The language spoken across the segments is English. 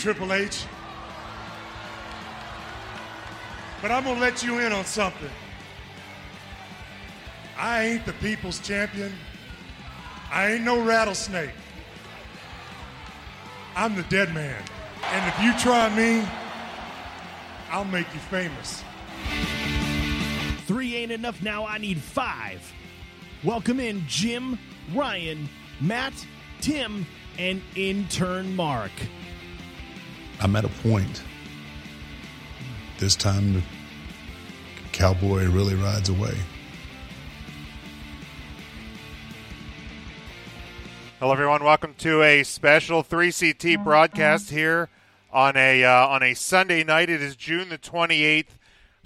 Triple H. But I'm gonna let you in on something. I ain't the people's champion. I ain't no rattlesnake. I'm the dead man. And if you try me, I'll make you famous. Three ain't enough now, I need five. Welcome in Jim, Ryan, Matt, Tim, and intern Mark. I'm at a point. This time, the cowboy really rides away. Hello, everyone. Welcome to a special 3CT broadcast here on a uh, on a Sunday night. It is June the 28th,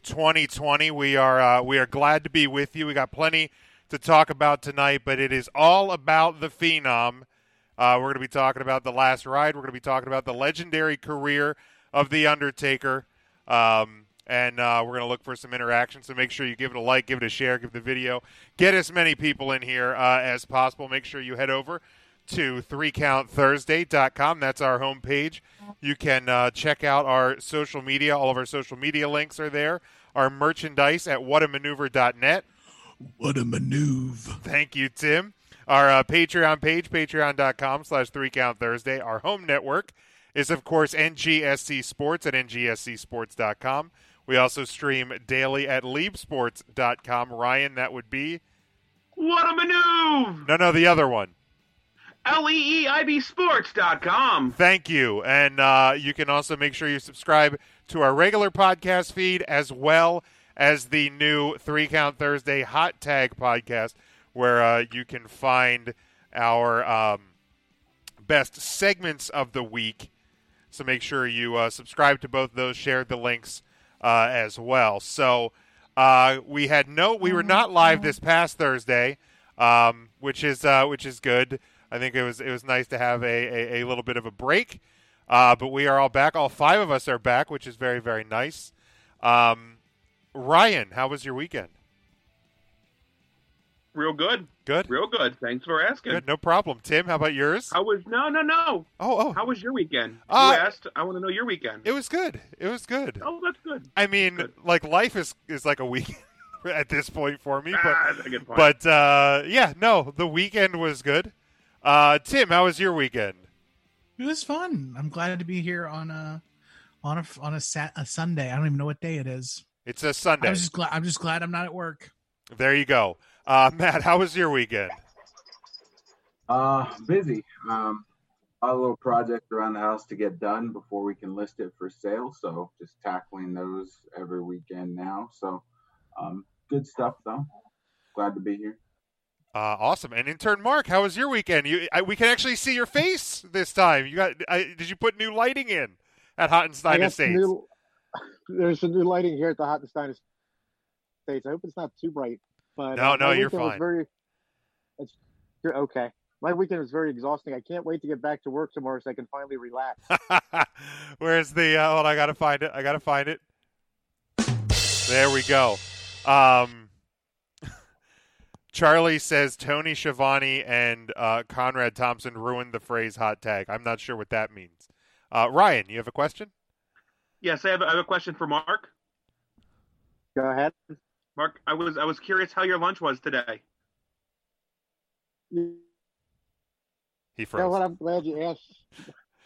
2020. We are uh, we are glad to be with you. We got plenty to talk about tonight, but it is all about the Phenom. Uh, we're going to be talking about the last ride. We're going to be talking about the legendary career of the Undertaker. Um, and uh, we're going to look for some interaction. So make sure you give it a like, give it a share, give the video, get as many people in here uh, as possible. Make sure you head over to 3countthursday.com. That's our homepage. You can uh, check out our social media. All of our social media links are there. Our merchandise at whatamaneuver.net. What a maneuver. Thank you, Tim. Our uh, Patreon page, patreon.com slash 3countthursday. Our home network is, of course, NGSC Sports at ngscsports.com. We also stream daily at leapsports.com. Ryan, that would be? What a maneuver! No, no, the other one. L-E-E-I-B sports.com. Thank you. And uh, you can also make sure you subscribe to our regular podcast feed as well as the new Three Count Thursday Hot Tag podcast, where uh, you can find our um, best segments of the week. So make sure you uh, subscribe to both of those, share the links uh, as well. So uh, we had no, we were not live this past Thursday, um, which is uh, which is good. I think it was it was nice to have a, a, a little bit of a break. Uh, but we are all back. All five of us are back, which is very very nice. Um, Ryan, how was your weekend? Real good. Good. Real good. Thanks for asking. Good, no problem. Tim, how about yours? I was no no no? Oh oh, How was your weekend? Uh, you asked. I want to know your weekend. it was good. It was good. oh, that's good. I mean, Good. like life is is like a weekend at this point for me, but ah, that's a good point. but uh, yeah, no, the weekend was good. Uh, Tim, how was your weekend? It was fun. I'm glad to be here on a on a on a, sat, a Sunday. I don't even know what day it is. It's a Sunday. I'm just glad. I'm just glad I'm not at work. There you go. Uh, Matt, how was your weekend? Uh, busy. Um, a little project around the house to get done before we can list it for sale. So just tackling those every weekend now. So, um, good stuff though. Glad to be here. Uh, awesome. And intern Mark, how was your weekend? You, I, we can actually see your face this time. You got? I, did you put new lighting in at I Hottenstein got Estates? New, there's some new lighting here at the Hottenstein Estates. I hope it's not too bright. But No, uh, no, you're fine. Very, it's you're okay. My weekend was very exhausting. I can't wait to get back to work tomorrow so I can finally relax. Where's the? Uh, hold on, I gotta find it. I gotta find it. There we go. Um, Charlie says Tony Schiavone and uh, Conrad Thompson ruined the phrase "hot tag." I'm not sure what that means. Uh, Ryan, you have a question? yes, I have, I have a question for Mark. Go ahead. Mark, I was I was curious how your lunch was today. You He know froze. what? I'm glad you asked.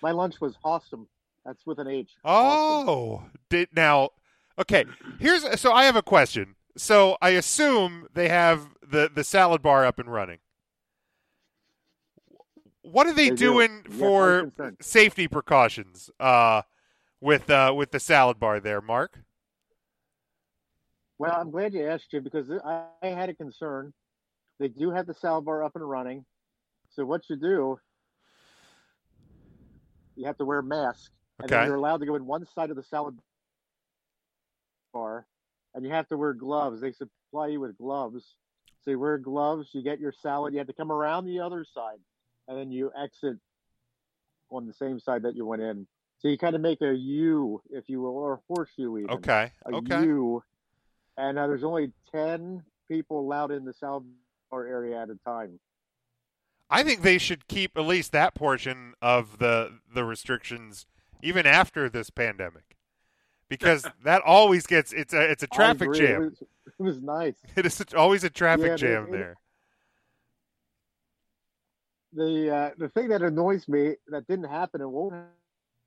My lunch was awesome. That's with an H. Awesome. Oh, did now? Okay, here's so I have a question. So I assume they have the the salad bar up and running. what are they, They doing Yes, for I'm safety precautions uh, with uh, with the salad bar there, Mark? Well, I'm glad you asked, Jim, because I, I had a concern. They do have the salad bar up and running. So what you do, you have to wear a mask, and then Okay. you're allowed to go in one side of the salad bar, and you have to wear gloves. They supply you with gloves. So you wear gloves, you get your salad. You have to come around the other side, and then you exit on the same side that you went in. So you kind of make a U, if you will, or a horseshoe even Okay. a Okay. U, and uh, there's only ten people allowed in the salad bar area at a time. I think they should keep at least that portion of the the restrictions even after this pandemic, because that always gets it's a it's a traffic jam. It was, it was nice. It is always a traffic Yeah, jam it- there. The uh, the thing that annoys me that didn't happen and won't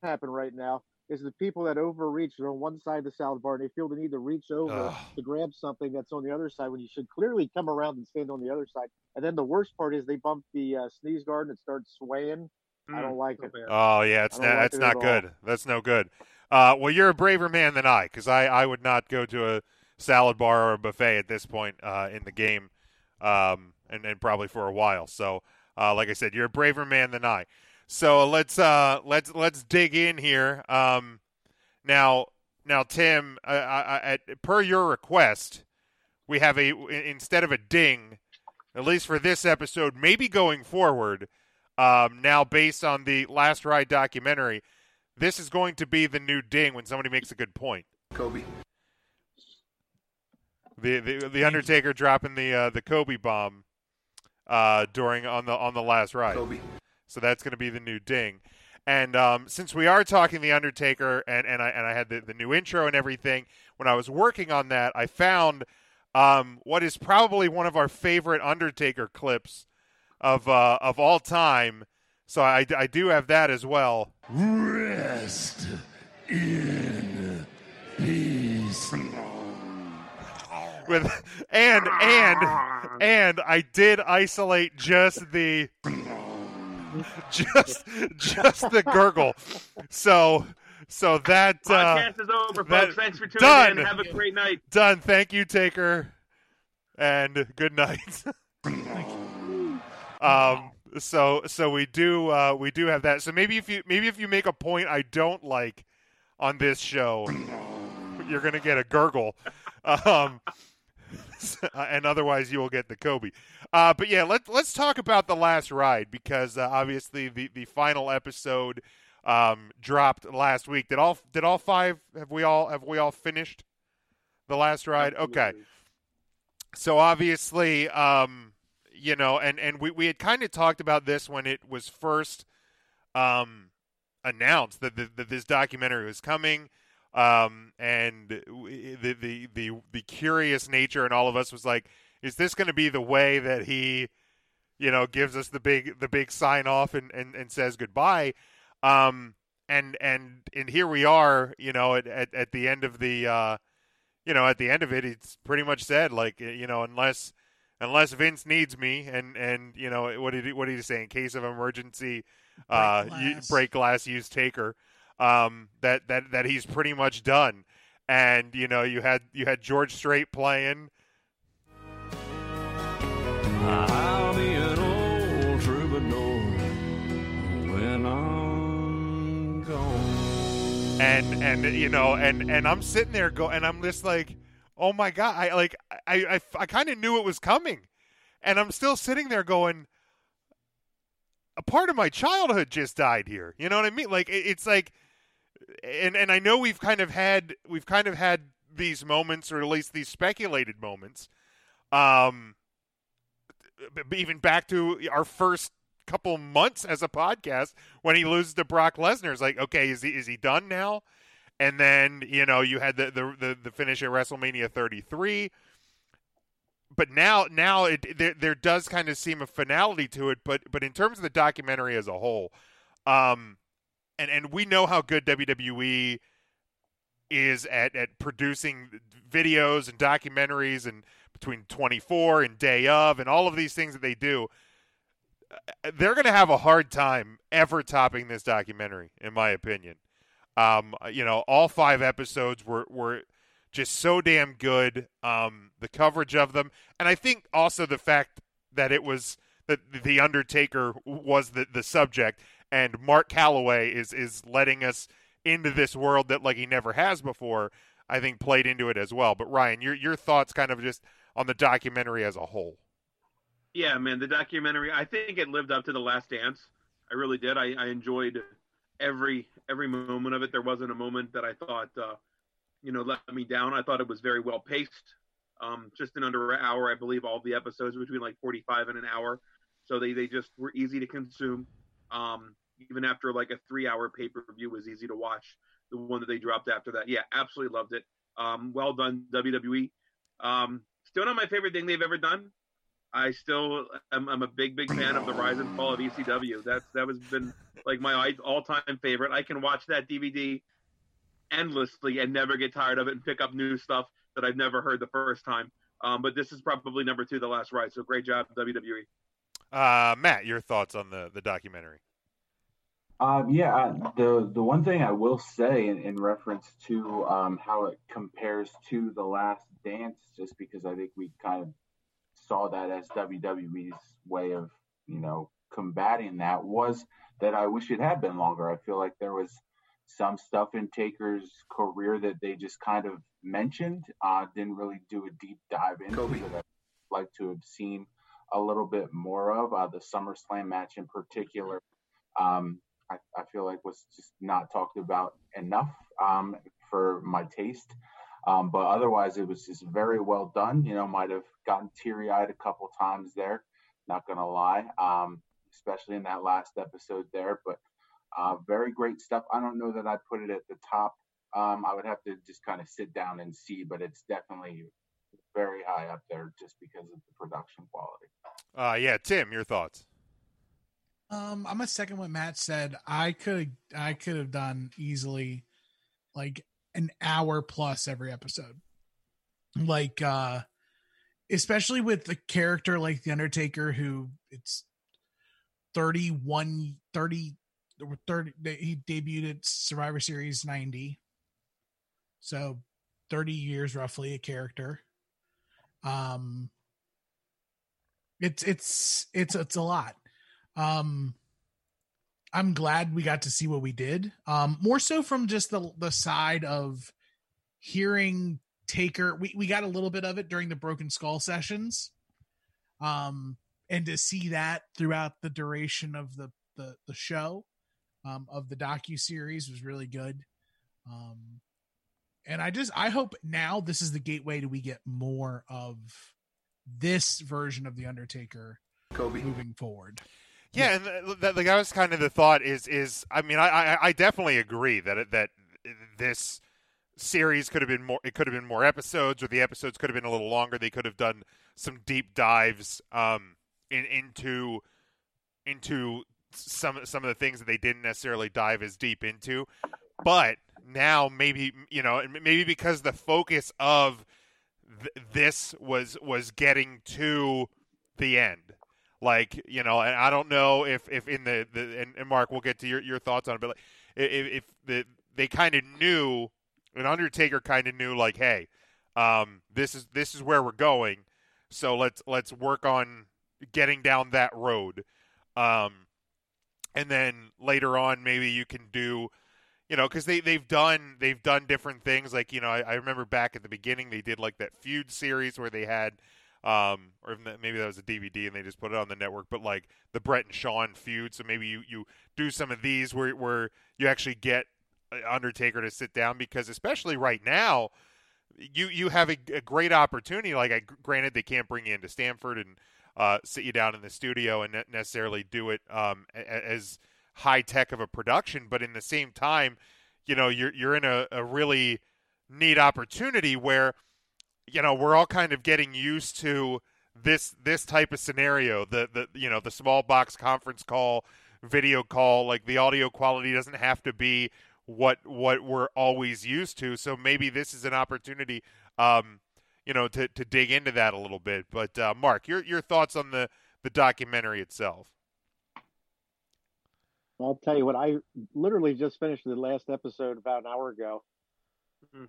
happen right now is the people that overreach. They're on one side of the salad bar and they feel the need to reach over Ugh. to grab something that's on the other side when you should clearly come around and stand on the other side. And then the worst part is they bump the uh, sneeze guard and it starts swaying. I don't like it. Oh yeah, it's don't like it's it not at all. good. That's no good. Uh, well, you're a braver man than I, because I, I would not go to a salad bar or a buffet at this point uh, in the game, um, and, and probably for a while. So, uh, like I said, you're a braver man than I. So let's uh, let's let's dig in here. Um, now, now, Tim, I, I, at, per your request, we have a instead of a ding, at least for this episode, maybe going forward. Um, now, based on the Last Ride documentary, this is going to be the new ding when somebody makes a good point. Kobe. The the, the Undertaker dropping the uh, the Kobe bomb uh, during on the on the Last Ride. Kobe. So that's going to be the new ding. And um, since we are talking the Undertaker, and, and I and I had the, the new intro and everything, when I was working on that, I found um, what is probably one of our favorite Undertaker clips of uh, of all time. So I, I do have that as well. Rest in peace. With and and and I did isolate just the just just the gurgle. So so that uh, Podcast is over, that- folks. Thanks for tuning done. in. Have a great night. Done. Thank you, Taker, and good night. um. So so we do uh, we do have that. So maybe if you maybe if you make a point I don't like on this show, you're gonna get a gurgle. Um. and otherwise you will get the Kobe. Uh, but yeah, let let's talk about the last ride because uh, obviously the the final episode um, dropped last week. Did all did all five have we all have we all finished the last ride? Okay. So obviously, um, you know, and and we we had kind of talked about this when it was first um, announced that, that that this documentary was coming um, and the, the the the curious nature in all of us was like, is this going to be the way that he, you know, gives us the big the big sign off and, and, and says goodbye, um, and and and here we are, you know, at, at, at the end of the, uh, you know, at the end of it, it's pretty much said like, you know, unless unless Vince needs me, and and you know, what did he, what did he say in case of emergency, uh, you, glass. break glass, use taker um, that that that he's pretty much done. And you know, you had you had George Strait playing. I'll be an old troubadour when I'm gone. and and you know and and I'm sitting there go and I'm just like oh my god I like I I, I kind of knew it was coming. And I'm still sitting there going a part of my childhood just died here. You know what I mean? Like it, it's like and and I know we've kind of had we've kind of had these moments or at least these speculated moments. Um even back to our first couple months as a podcast when he loses to Brock Lesnar. It's like, okay, is he is he done now? And then you know you had the the the, the finish at WrestleMania 33. But now now it there there does kind of seem a finality to it. But but in terms of the documentary as a whole, um, and and we know how good WWE is at at producing videos and documentaries and between 24 and day of and all of these things that they do they're going to have a hard time ever topping this documentary, in my opinion. Um, you know, all five episodes were were just so damn good. Um, the coverage of them, and I think also the fact that it was that the Undertaker was the the subject, and Mark Calaway is is letting us into this world that like he never has before. I think played into it as well. But Ryan, your your thoughts kind of just on the documentary as a whole. Yeah, man, the documentary. I think it lived up to the Last Dance. I really did. I, I enjoyed every every moment of it. There wasn't a moment that I thought, uh, you know, let me down. I thought it was very well paced. Um, just in under an hour, I believe all the episodes between like 45 and an hour, so they they just were easy to consume. Um, even after like a three hour pay per view was easy to watch. The one that they dropped after that, yeah, absolutely loved it. Um, well done, WWE. Um, still not my favorite thing they've ever done. I still am I'm a big big fan of the rise and fall of ECW. That's that was been like my all time favorite. I can watch that DVD endlessly and never get tired of it and pick up new stuff that I've never heard the first time. Um, but this is probably number two, The Last Ride. So great job, WWE. Uh, Matt, your thoughts on the the documentary? Um, yeah, uh, the the one thing I will say in, in reference to um, how it compares to the Last Dance, just because I think we kind of saw that as WWE's way of you know combating that, was that I wish it had been longer. I feel like there was some stuff in Taker's career that they just kind of mentioned, uh, didn't really do a deep dive into Kobe. that I'd like to have seen a little bit more of. Uh, the SummerSlam match in particular, um, I, I feel like was just not talked about enough um, for my taste. Um, but otherwise, it was just very well done. You know, might have gotten teary eyed a couple times there, not gonna lie, um, especially in that last episode there. But uh, very great stuff. I don't know that I'd put it at the top. Um, I would have to just kind of sit down and see, but it's definitely very high up there just because of the production quality. Uh, yeah, Tim, your thoughts? Um, I'm a second what Matt said. I could I could have done easily like an hour plus every episode. Like uh especially with the character like the Undertaker who it's 31 30 or 30 he debuted at Survivor Series 90. So 30 years roughly a character. Um it's it's it's it's a lot. Um I'm glad we got to see what we did. Um more so from just the the side of hearing Taker. We we got a little bit of it during the Broken Skull sessions. Um and to see that throughout the duration of the the the show um of the docu series was really good. Um and I just I hope now this is the gateway to we get more of this version of the Undertaker Kobe. moving forward. Yeah, and th- th- like that was kind of the thought. Is is I mean, I I, I definitely agree that it, that this series could have been more. It could have been more episodes, or the episodes could have been a little longer. They could have done some deep dives um in into into some some of the things that they didn't necessarily dive as deep into. But now maybe you know maybe because the focus of th- this was was getting to the end like you know and i don't know if if in the, the and, and mark we'll get to your, your thoughts on it but like, if, if the they kind of knew an undertaker kind of knew like hey um this is this is where we're going so let's let's work on getting down that road. Um and then later on maybe you can do you know because they they've done they've done different things. Like you know I, I remember back at the beginning they did like that feud series where they had um, or maybe that was a DVD and they just put it on the network. But like the Brett and Shawn feud, so maybe you you do some of these where where you actually get uh, Undertaker to sit down because especially right now, you you have a, a great opportunity. Like, I, granted, they can't bring you into Stamford and uh, sit you down in the studio and ne- necessarily do it um, as high tech of a production, but in the same time, you know, you're you're in a, a really neat opportunity where you know we're all kind of getting used to this this type of scenario the the you know the small box conference call video call like the audio quality doesn't have to be what what we're always used to so maybe this is an opportunity um you know to, to dig into that a little bit but uh, mark your your thoughts on the the documentary itself I'll tell you what, I literally just finished the last episode about an hour ago. Mhm.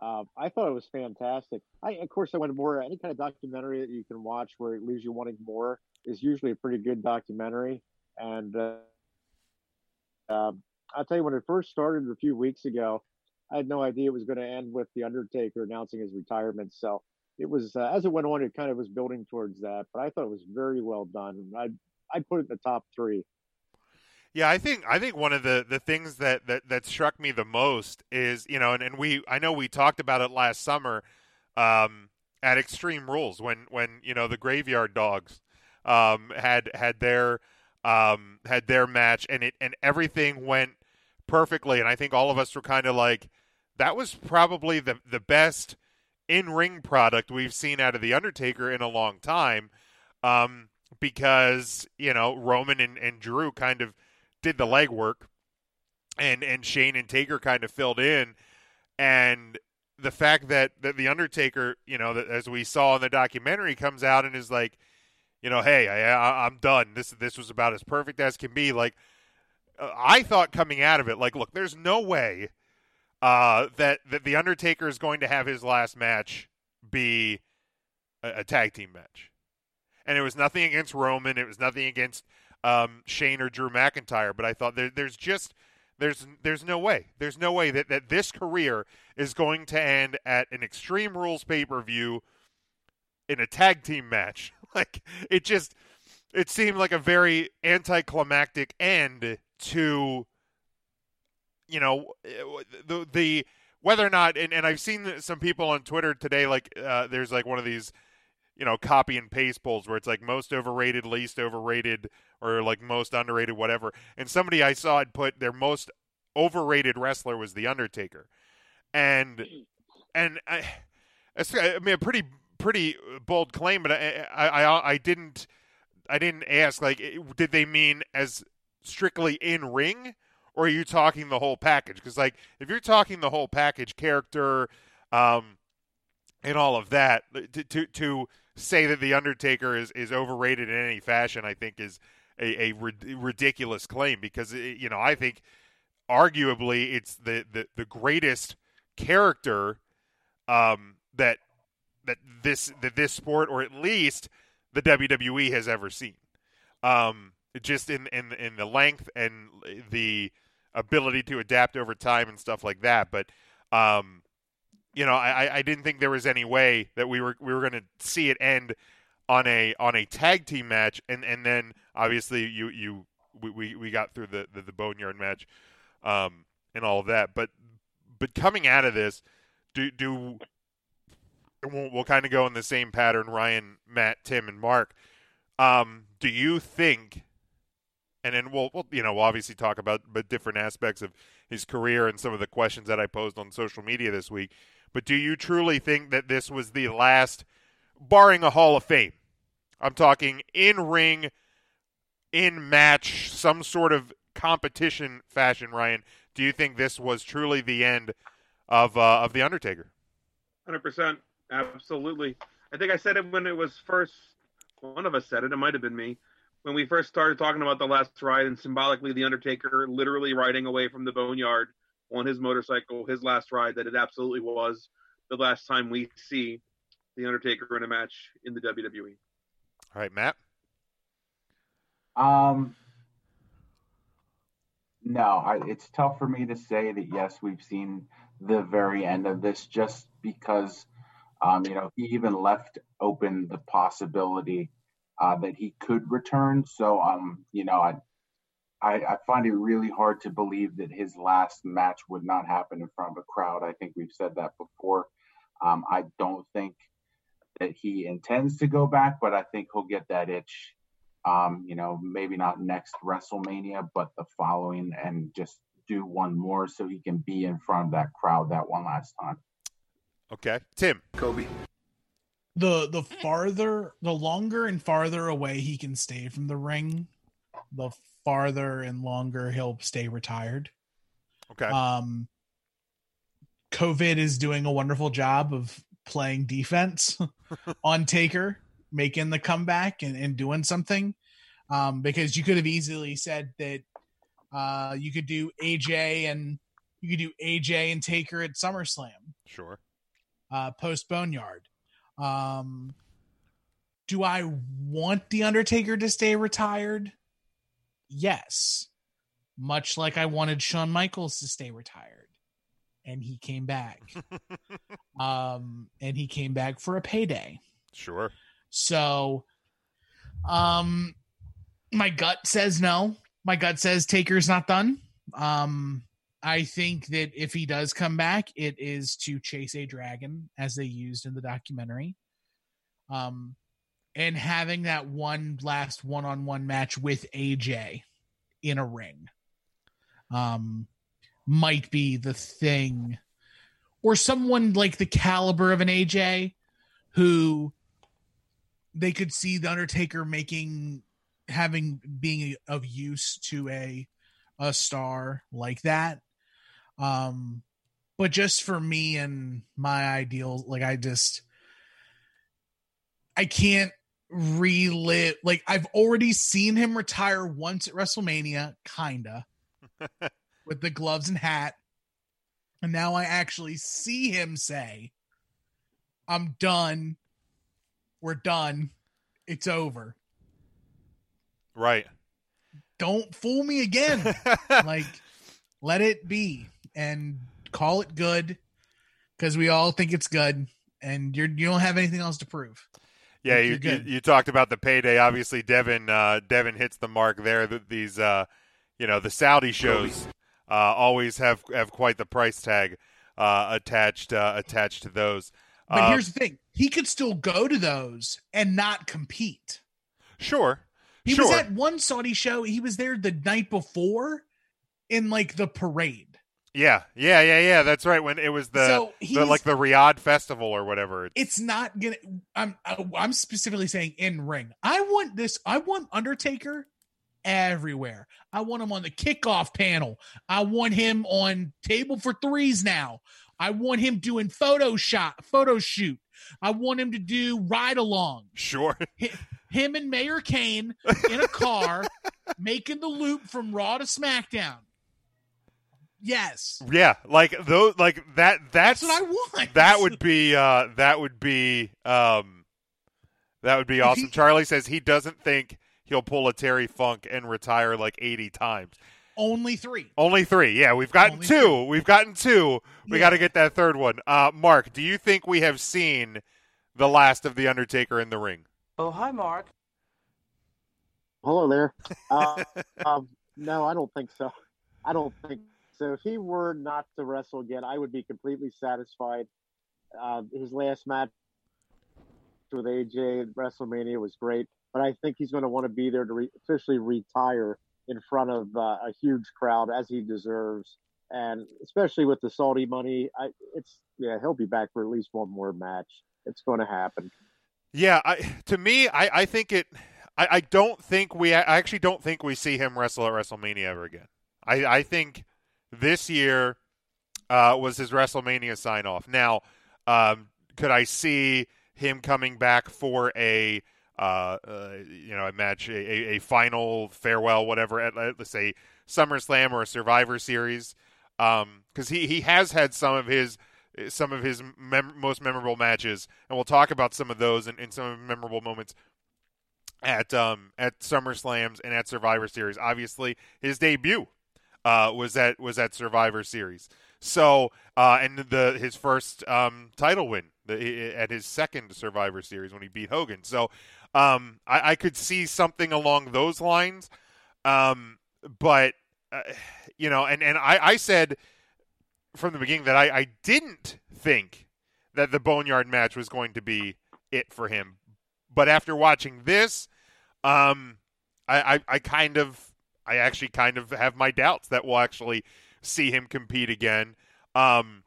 Uh, I thought it was fantastic. I, of course, I wanted more. Any kind of documentary that you can watch where it leaves you wanting more is usually a pretty good documentary. And uh, um I'll tell you, when it first started a few weeks ago, I had no idea it was going to end with the Undertaker announcing his retirement. So it was uh, as it went on, it kind of was building towards that. But I thought it was very well done. I I put it in the top three. Yeah, I think I think one of the, the things that, that, that struck me the most is you know, and, and we I know we talked about it last summer um, at Extreme Rules when when you know the Graveyard Dogs um, had had their um, had their match and it and everything went perfectly, and I think all of us were kind of like that was probably the the best in ring product we've seen out of the Undertaker in a long time, um, because you know Roman and, and Drew kind of did the legwork, and and Shane and Taker kind of filled in, and the fact that, that the Undertaker, you know, that as we saw in the documentary, comes out and is like, you know, hey, I, I, I'm done. This this was about as perfect as can be. Like, uh, I thought coming out of it, like, look, there's no way uh, that that the Undertaker is going to have his last match be a, a tag team match, and it was nothing against Roman. It was nothing against um, Shane or Drew McIntyre, but I thought there, there's just there's there's no way there's no way that, that this career is going to end at an Extreme Rules pay per view in a tag team match. like it just it seemed like a very anticlimactic end to you know the the whether or not and, and I've seen some people on Twitter today like uh, there's like one of these you know copy and paste polls where it's like most overrated least overrated or like most underrated whatever. And somebody i saw had put their most overrated wrestler was the undertaker. And and i i mean a pretty pretty bold claim but i i i, I didn't i didn't ask like did they mean as strictly in ring or are you talking the whole package? Because like if you're talking the whole package character um and all of that to to, to say that the Undertaker is, is overrated in any fashion, I think is a, a rid- ridiculous claim because it, you know I think arguably it's the the, the greatest character um, that that this that this sport or at least the WWE has ever seen. Um, just in in in the length and the ability to adapt over time and stuff like that, but. Um, you know, I, I didn't think there was any way that we were we were going to see it end on a on a tag team match, and, and then obviously you you we, we got through the, the, the boneyard match, um, and all of that. But but coming out of this, do do we'll, we'll kind of go in the same pattern. Ryan, Matt, Tim, and Mark. Um, do you think? And then we'll, we'll you know we'll obviously talk about but different aspects of his career and some of the questions that I posed on social media this week. But do you truly think that this was the last, barring a Hall of Fame? I'm talking in ring, in match, some sort of competition fashion. Ryan, do you think this was truly the end of uh, of the Undertaker? Hundred percent, absolutely. I think I said it when it was first. One of us said it. It might have been me when we first started talking about the last ride and symbolically the Undertaker literally riding away from the boneyard on his motorcycle, his last ride, that it absolutely was the last time we see the Undertaker in a match in the WWE. All right, Matt. Um, no, I, it's tough for me to say that yes, we've seen the very end of this, just because, um, you know, he even left open the possibility uh, that he could return. So, um, you know, I, I, I find it really hard to believe that his last match would not happen in front of a crowd. I think we've said that before. Um, I don't think that he intends to go back, but I think he'll get that itch. Um, you know, maybe not next WrestleMania, but the following, and just do one more so he can be in front of that crowd that one last time. Okay, Tim. Kobe. The the farther the longer and farther away he can stay from the ring the farther and longer he'll stay retired Okay. um covid is doing a wonderful job of playing defense on taker making the comeback and, and doing something um because you could have easily said that Uh, you could do AJ and you could do AJ and Taker at SummerSlam Sure. uh, post Boneyard. Um, do I want the Undertaker to stay retired? Yes, much like I wanted Shawn Michaels to stay retired, and he came back. um, and he came back for a payday. Sure. So, um, my gut says no. My gut says Taker's not done. Um, I think that if he does come back, it is to chase a dragon, as they used in the documentary. Um, and having that one last one-on-one match with AJ in a ring, um, might be the thing, or someone like the caliber of an AJ, who they could see the Undertaker making having being of use to a a star like that. Um but just for me and my ideal like I just I can't relive like I've already seen him retire once at WrestleMania kinda with the gloves and hat and now I actually see him say I'm done we're done. It's over. Right. Don't fool me again. like, let it be and call it good because we all think it's good, and you're you don't have anything else to prove. Yeah, you, you you talked about the payday. Obviously, Devin uh, Devin hits the mark there. That these uh, you know the Saudi shows uh, always have have quite the price tag uh, attached uh, attached to those. But Uh, here's the thing: he could still go to those and not compete. sure, He sure. was at one Saudi show. He was there the night before in like the parade. Yeah, yeah, yeah, yeah. That's right. When it was the, So the like the Riyadh festival or whatever. it's not gonna i'm i'm specifically saying in ring i want this i want undertaker everywhere i want him on the kickoff panel i want him on table for threes now i want him doing photo shot photo shoot i want him to do ride along Sure. him and mayor kane in a car making the loop from raw to smackdown yes Yeah, like those, like that. That's, that's what i want That would be. Uh, that would be. Um, that would be awesome. Charlie says he doesn't think he'll pull a Terry Funk and retire like eighty times. only three Only three. Yeah, we've gotten Only two. We've gotten two. We Yeah. got to get that third one. Uh, Mark, do you think we have seen the last of the Undertaker in the ring? Oh, hi, Mark. Hello there. Uh, um, no, I don't think so. I don't think so. If he were not to wrestle again, I would be completely satisfied. Uh, his last match with AJ at WrestleMania was great, but I think he's going to want to be there to re- officially retire in front of uh, a huge crowd as he deserves. And especially with the Saudi money, I, it's yeah, he'll be back for at least one more match. It's going to happen. Yeah, I, to me, I, I think it. I, I don't think we. I actually don't think we see him wrestle at WrestleMania ever again. I, I think this year uh, was his WrestleMania sign off. Now, um, could I see him coming back for a uh, uh, you know a match, a, a, final farewell, whatever? At, let's say SummerSlam or a Survivor Series, because he he has had some of his some of his mem- most memorable matches, and we'll talk about some of those and, and some of memorable moments at um at SummerSlams and at Survivor Series. Obviously, his debut uh was that was at Survivor Series. So uh and the his first um title win the, at his second Survivor Series when he beat Hogan. So um I, I could see something along those lines. Um but uh, you know and and I I said from the beginning that I I didn't think that the Boneyard match was going to be it for him. But after watching this, um, I, I, I kind of, I actually kind of have my doubts that we'll actually see him compete again. Um,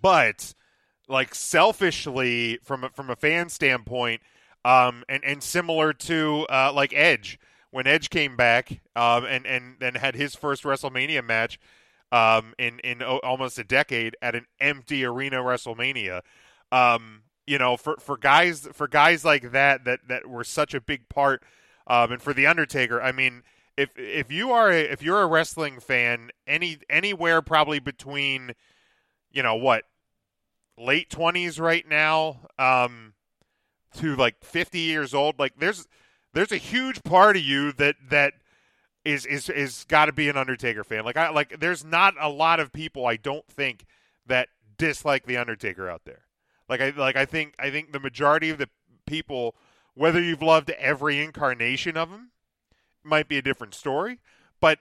but like selfishly, from a, from a fan standpoint, um, and and similar to uh, like Edge when Edge came back, um, and and and had his first WrestleMania match, um, in in o- almost a decade at an empty arena WrestleMania. Um, you know, for for guys for guys like that that that were such a big part, um, and for the Undertaker, I mean, if if you are a, if you're a wrestling fan, any anywhere probably between, you know what, late twenties right now, um, to like fifty years old, like there's there's a huge part of you that that is is is got to be an Undertaker fan. Like I like there's not a lot of people I don't think that dislike the Undertaker out there. Like I like I think I think the majority of the people, whether you've loved every incarnation of him, might be a different story. But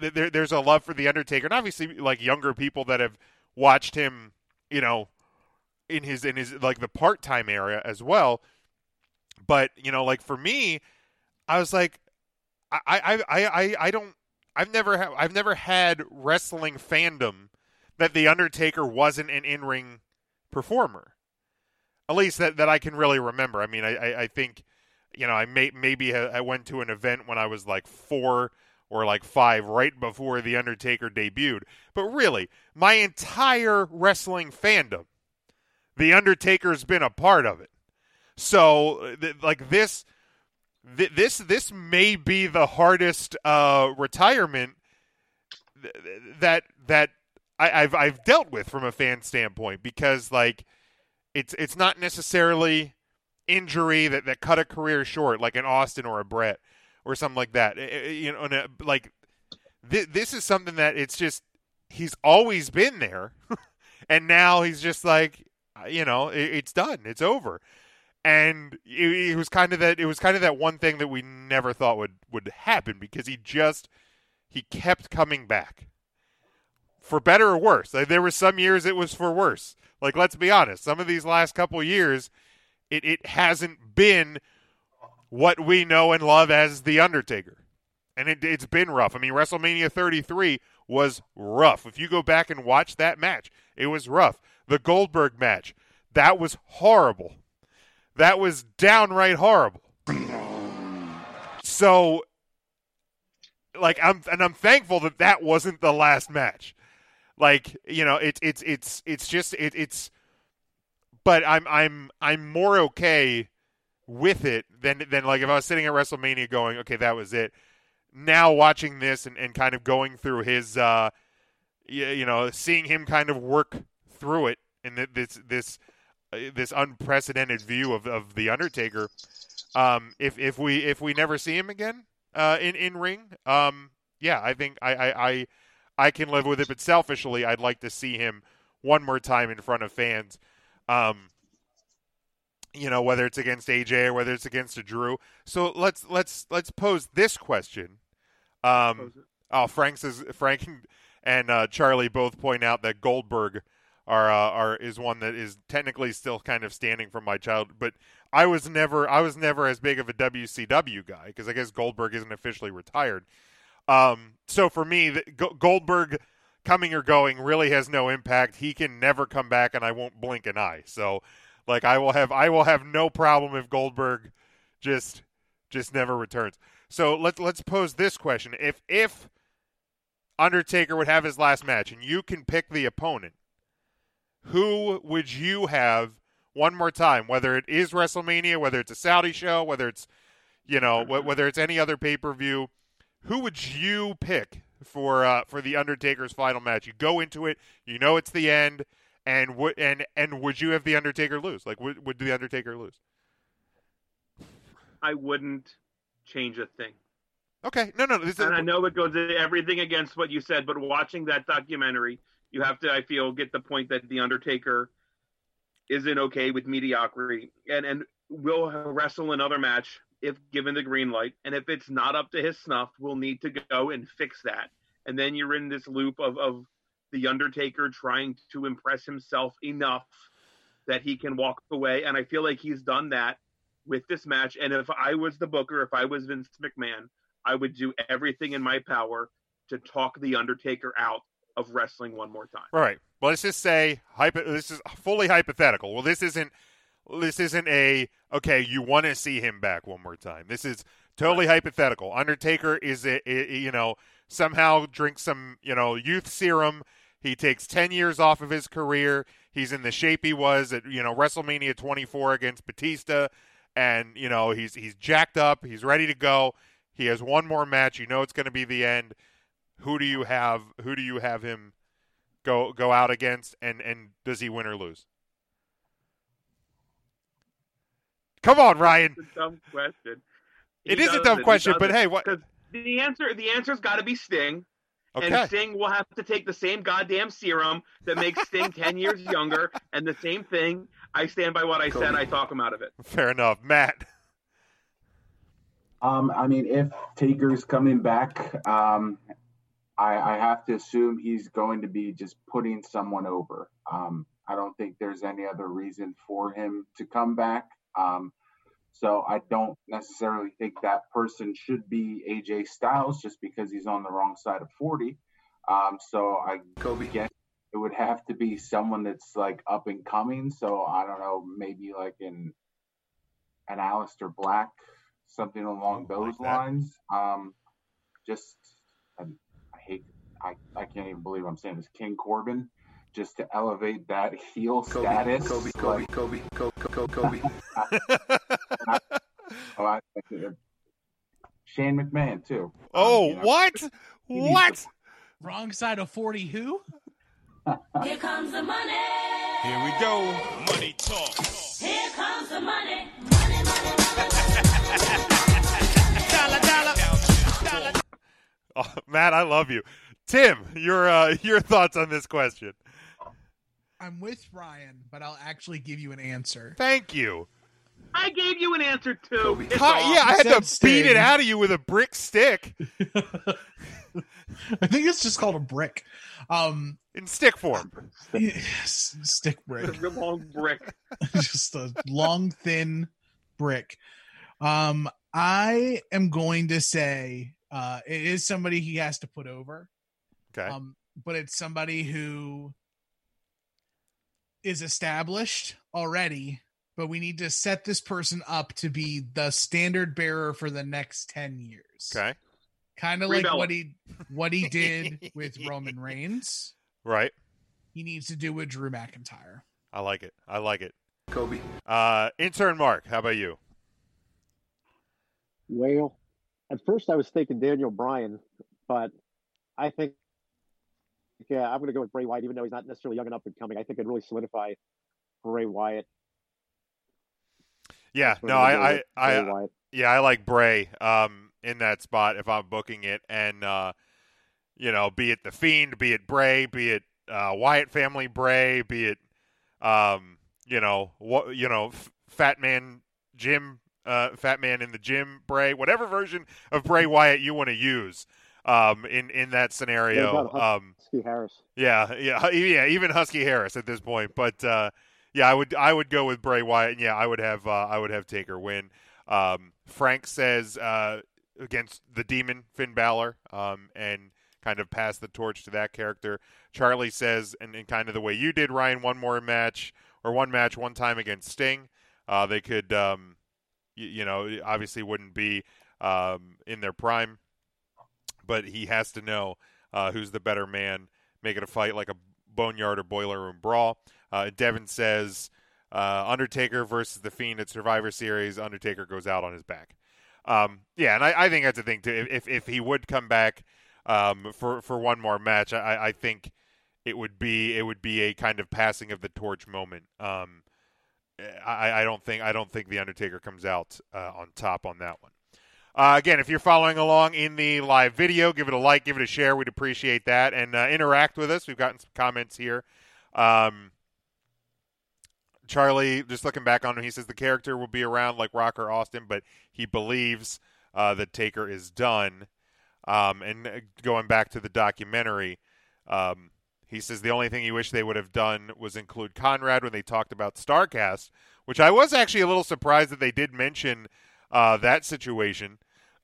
there, there's a love for the Undertaker, and obviously like younger people that have watched him, you know, in his in his like the part time area as well. But you know, like for me, I was like, I I I I, I don't. I've never ha- I've never had wrestling fandom that the Undertaker wasn't an in ring performer. At least that, that I can really remember. I mean, I, I, I think, you know, I may maybe I went to an event when I was like four or like five, right before the Undertaker debuted. But really, my entire wrestling fandom, the Undertaker's been a part of it. So, th- like this, th- this, this may be the hardest uh, retirement th- that that I, I've I've dealt with from a fan standpoint because like it's it's not necessarily injury that, that cut a career short like an Austin or a Brett or something like that. I- I- you know, and, uh, like th- this is something that it's just he's always been there, and now he's just like uh, you know it, it's done, it's over. And it was kind of that it was kind of that one thing that we never thought would would happen because he just he kept coming back for better or worse. Like, there were some years it was for worse. Like let's be honest, some of these last couple years, it it hasn't been what we know and love as the Undertaker, and it, it's been rough. I mean, WrestleMania 33 was rough. If you go back and watch that match, it was rough. The Goldberg match, that was horrible. That was downright horrible. So, like, I'm and I'm thankful that that wasn't the last match like you know it's it's it's it's just it, it's but i'm i'm i'm more okay with it than than like if i was sitting at wrestlemania going okay that was it. Now watching this and, and kind of going through his uh you, you know seeing him kind of work through it and this this uh, this unprecedented view of, of the undertaker um if if we if we never see him again uh in in ring um yeah i think i i, I I can live with it, but selfishly, I'd like to see him one more time in front of fans. Um, you know, whether it's against AJ or whether it's against a Drew. So let's let's let's pose this question. Um, oh, Frank says Frank and uh, Charlie both point out that Goldberg are uh, are is one that is technically still kind of standing from my child, but I was never I was never as big of a WCW guy because I guess Goldberg isn't officially retired. Um, so for me, the, G- Goldberg coming or going really has no impact. He can never come back, and I won't blink an eye. So, like, I will have I will have no problem if Goldberg just just never returns. So let's let's pose this question: If if Undertaker would have his last match, and you can pick the opponent, who would you have one more time? Whether it is WrestleMania, whether it's a Saudi show, whether it's you know wh- whether it's any other pay per view who would you pick for uh, for the Undertaker's final match? You go into it, you know it's the end, and would and and would you have the Undertaker lose? Like, would would the Undertaker lose? I wouldn't change a thing. Okay, no, no, this is, and I know it goes everything against what you said, but watching that documentary, you have to, I feel, get the point that the Undertaker isn't okay with mediocrity, and and will wrestle another match if given the green light, and if it's not up to his snuff, we'll need to go and fix that. And then you're in this loop of of the Undertaker trying to impress himself enough that he can walk away, and I feel like he's done that with this match. And if I was the booker, if I was Vince McMahon, I would do everything in my power to talk the Undertaker out of wrestling one more time. All right. Well, let's just say hypo- this is fully hypothetical. Well, this isn't this isn't a okay. You want to see him back one more time. This is totally hypothetical. Undertaker is a, you know somehow drinks some you know youth serum. He takes ten years off of his career. He's in the shape he was at you know WrestleMania 24 against Batista, and you know he's he's jacked up. He's ready to go. He has one more match. You know it's going to be the end. Who do you have? Who do you have him go go out against? And and does he win or lose? Come on, Ryan. It's a dumb question. It He is a doesn't. dumb He question, but doesn't. hey, what? 'Cause the answer the answer's got to be Sting. Okay. And Sting will have to take the same goddamn serum that makes Sting 10 years younger. And the same thing, I stand by what I said. I talk him out of it. Fair enough, Matt. Um, I mean, if Taker's coming back, um, I, I have to assume he's going to be just putting someone over. Um, I don't think there's any other reason for him to come back. Um, so I don't necessarily think that person should be AJ Styles just because he's on the wrong side of 40. Um, so I guess it would have to be someone that's like up and coming. So I don't know, maybe like an an Aleister Black, something along those lines. Um, just I, I hate I, I can't even believe I'm saying this. King Corbin, just to elevate that heel status. Kobe, Kobe, like- Kobe, Kobe, Kobe, Kobe. Oh, I, Shane McMahon too. Oh, you know, what? he What? Wrong side of 40 who? Here comes the money. Here we go. Money talk. Here comes the money. Oh, Matt, I love you. Tim, your uh, your thoughts on this question? I'm with Ryan, but I'll actually give you an answer. Thank you. I gave you an answer too. Piss God, yeah, I had to Said beat it out of you with a brick stick I think it's just called a brick. Um, in stick form. yes, stick brick. The long brick. just a long, thin brick. Um, I am going to say uh, it is somebody he has to put over. Okay. Um, but it's somebody who is established already, but we need to set this person up to be the standard bearer for the next 10 years. Okay. Kind of like what he what he did with Roman Reigns. Right. He needs to do with Drew McIntyre. I like it. I like it. Kobe. Uh, intern Mark, how about you? Well, at first I was thinking Daniel Bryan, but I think yeah, I'm going to go with Bray Wyatt, even though he's not necessarily young and up and coming. I think it'd really solidify Bray Wyatt. Yeah, no, I, I, I, Wyatt. yeah, I like Bray um, in that spot if I'm booking it, and uh, you know, be it the Fiend, be it Bray, be it uh, Wyatt family Bray, be it um, you know, what you know, F- Fat Man Jim, uh, Fat Man in the gym Bray, whatever version of Bray Wyatt you want to use um, in in that scenario. Um, Husky Harris? yeah, yeah, yeah. Even Husky Harris at this point, but uh, yeah, I would I would go with Bray Wyatt, and yeah, I would have uh, I would have Taker win. Um, Frank says uh, against the Demon Finn Balor, um, and kind of pass the torch to that character. Charlie says, and in kind of the way you did, Ryan, one more match or one match one time against Sting. Uh, they could, um, y- you know, obviously wouldn't be um, in their prime, but he has to know uh, who's the better man. Make it a fight like a boneyard or boiler room brawl. Uh, Devin says uh, Undertaker versus the Fiend at Survivor Series. Undertaker goes out on his back. Um, yeah, and I, I think that's the thing too. If if he would come back um, for for one more match, I, I think it would be it would be a kind of passing of the torch moment. Um, I, I don't think I don't think the Undertaker comes out uh, on top on that one. Uh, again, if you're following along in the live video, give it a like, give it a share. We'd appreciate that, and uh, interact with us. We've gotten some comments here. Um, Charlie, just looking back on him, he says the character will be around like Rocker Austin, but he believes uh, that Taker is done. Um, and uh, going back to the documentary, um, he says the only thing he wished they would have done was include Conrad when they talked about Starcast, which I was actually a little surprised that they did mention uh, that situation.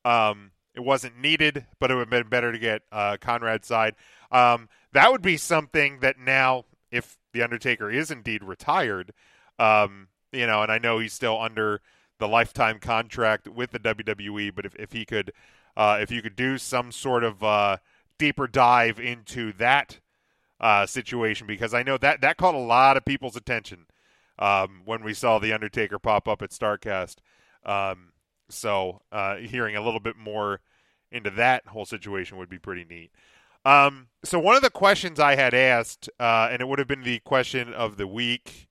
Um, it wasn't needed, but it would have been better to get uh, Conrad's side. Um, that would be something that now, if the Undertaker is indeed retired, um, you know, and I know he's still under the lifetime contract with the WWE, but if, if he could, uh, if you could do some sort of uh, deeper dive into that uh, situation, because I know that that caught a lot of people's attention um, when we saw the Undertaker pop up at Starcast. Um, So uh, hearing a little bit more into that whole situation would be pretty neat. Um, so one of the questions I had asked, uh, and it would have been the question of the week.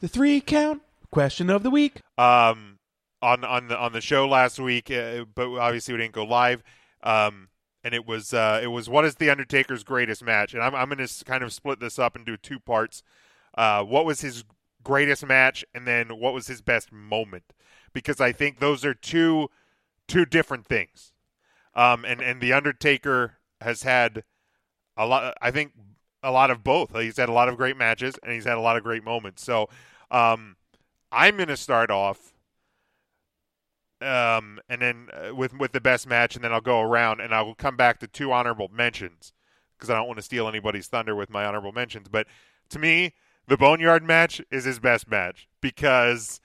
The three count question of the week. Um, on on the on the show last week, uh, but obviously we didn't go live. Um, and it was uh, it was what is the Undertaker's greatest match? And I'm I'm going to kind of split this up into two parts. Uh, what was his greatest match, and then what was his best moment? Because I think those are two two different things. Um, and and the Undertaker has had a lot. I think a lot of both. He's had a lot of great matches, and he's had a lot of great moments. So um, I'm going to start off um, and then uh, with with the best match, and then I'll go around and I'll come back to two honorable mentions because I don't want to steal anybody's thunder with my honorable mentions. But to me, the Boneyard match is his best match because,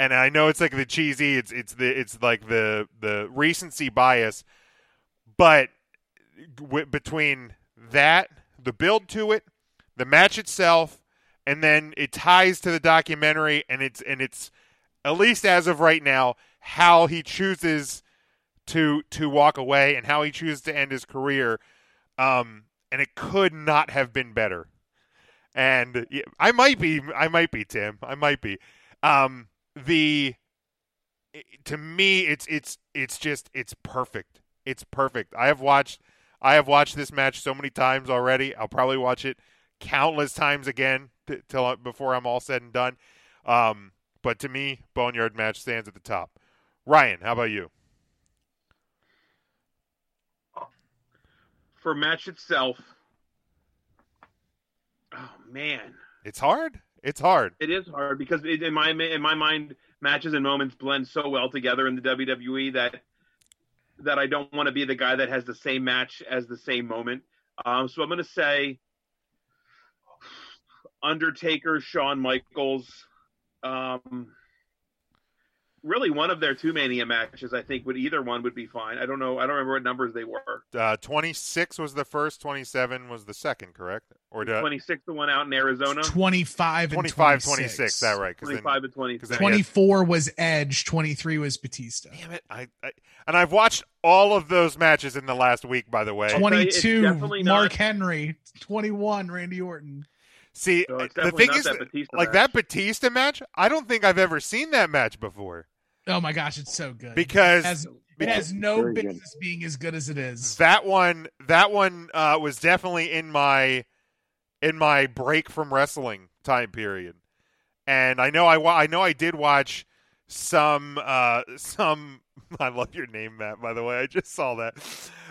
and I know it's like the cheesy, it's it's the it's like the the recency bias, but w- between that, the build to it, the match itself, and then it ties to the documentary, and it's and it's at least as of right now how he chooses to to walk away and how he chooses to end his career. Um, and it could not have been better. And I might be, I might be Tim, I might be. Um, the to me, it's it's it's just it's perfect. It's perfect. I have watched I have watched this match so many times already. I'll probably watch it countless times again t- till before I'm all said and done. Um, but to me, Boneyard match stands at the top. Ryan, how about you? For match itself, oh man, It's hard. It's hard. it is hard because it, in my in my mind, matches and moments blend so well together in the WWE that that I don't want to be the guy that has the same match as the same moment. Um, so I'm going to say Undertaker, Shawn Michaels. Um, really, one of their two Mania matches, I think, would either one would be fine. I don't know. I don't remember what numbers they were. Uh, 26 was the first, 27 was the second, correct? Or did 26, the one out in Arizona. 25 and 25, 26. 26, that right? 'cause then- 25 and 26. 'cause then he had- 24 was Edge, 23 was Batista. Damn it. I, I, and I've watched all of those matches in the last week, by the way. 22 Mark not- Henry, 21 Randy Orton. See, So the thing is, that Batista like match. that Batista match, I don't think I've ever seen that match before. Oh my gosh, it's so good. Because- it has, it because- has no Very good. business being as good as it is. That one, that one uh, was definitely in my in my break from wrestling time period, and I know I I know I did watch some uh, some. I love your name, Matt. By the way, I just saw that.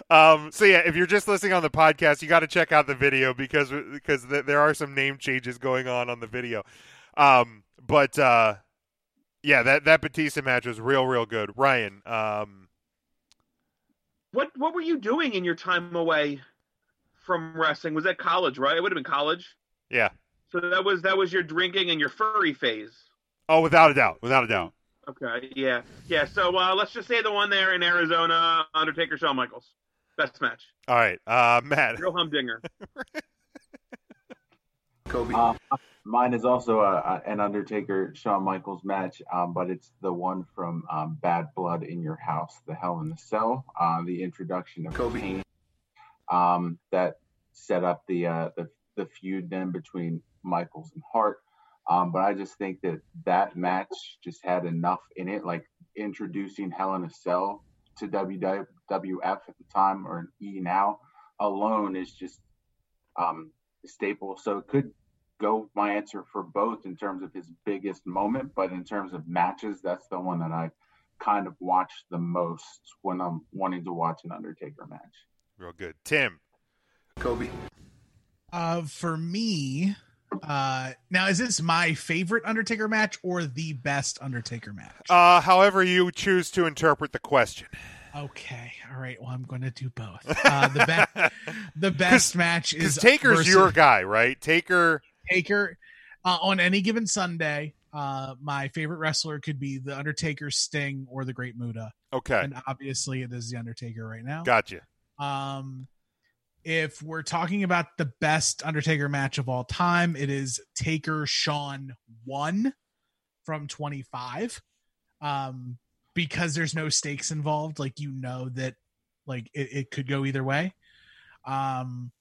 Um, so yeah, if you're just listening on the podcast, you got to check out the video because because th- there are some name changes going on on the video. Um, but uh, yeah, that that Batista match was real, real good. Ryan, um, What what were you doing in your time away from wrestling? Was that college, right? It would have been college. yeah. So that was that was your drinking and your furry phase. Oh, without a doubt, without a doubt. Okay, yeah, yeah. So uh, let's just say the one there in Arizona, Undertaker, Shawn Michaels, best match, All right, uh, Matt. real humdinger. Kobe. Uh, mine is also a, a, an Undertaker Shawn Michaels match, um, but it's the one from um, Bad Blood in Your House, the Hell in the Cell, uh, the introduction of Kobe. Kane, um, that set up the, uh, the the feud then between Michaels and Hart. Um, but I just think that that match just had enough in it, like introducing Hell in a Cell to WWF at the time or E now alone is just um, staple. So it could go my answer for both in terms of his biggest moment, but in terms of matches, that's the one that I kind of watch the most when I'm wanting to watch an Undertaker match. Real good. Tim. Kobe. Uh, for me, uh, now is this my favorite Undertaker match or the best Undertaker match? Uh, however you choose to interpret the question. Okay, all right. Well, I'm going to do both. Uh, the best, the best match Because is Taker's versus- your guy, right? Taker. Taker uh, on any given Sunday. Uh, my favorite wrestler could be the Undertaker, Sting, or the Great Muta. Okay. and obviously it is the Undertaker right now. Gotcha. Um, if we're talking about the best Undertaker match of all time, it is Taker Shawn one from 25. Um, because there's no stakes involved. Like you know that like it, it could go either way. Um,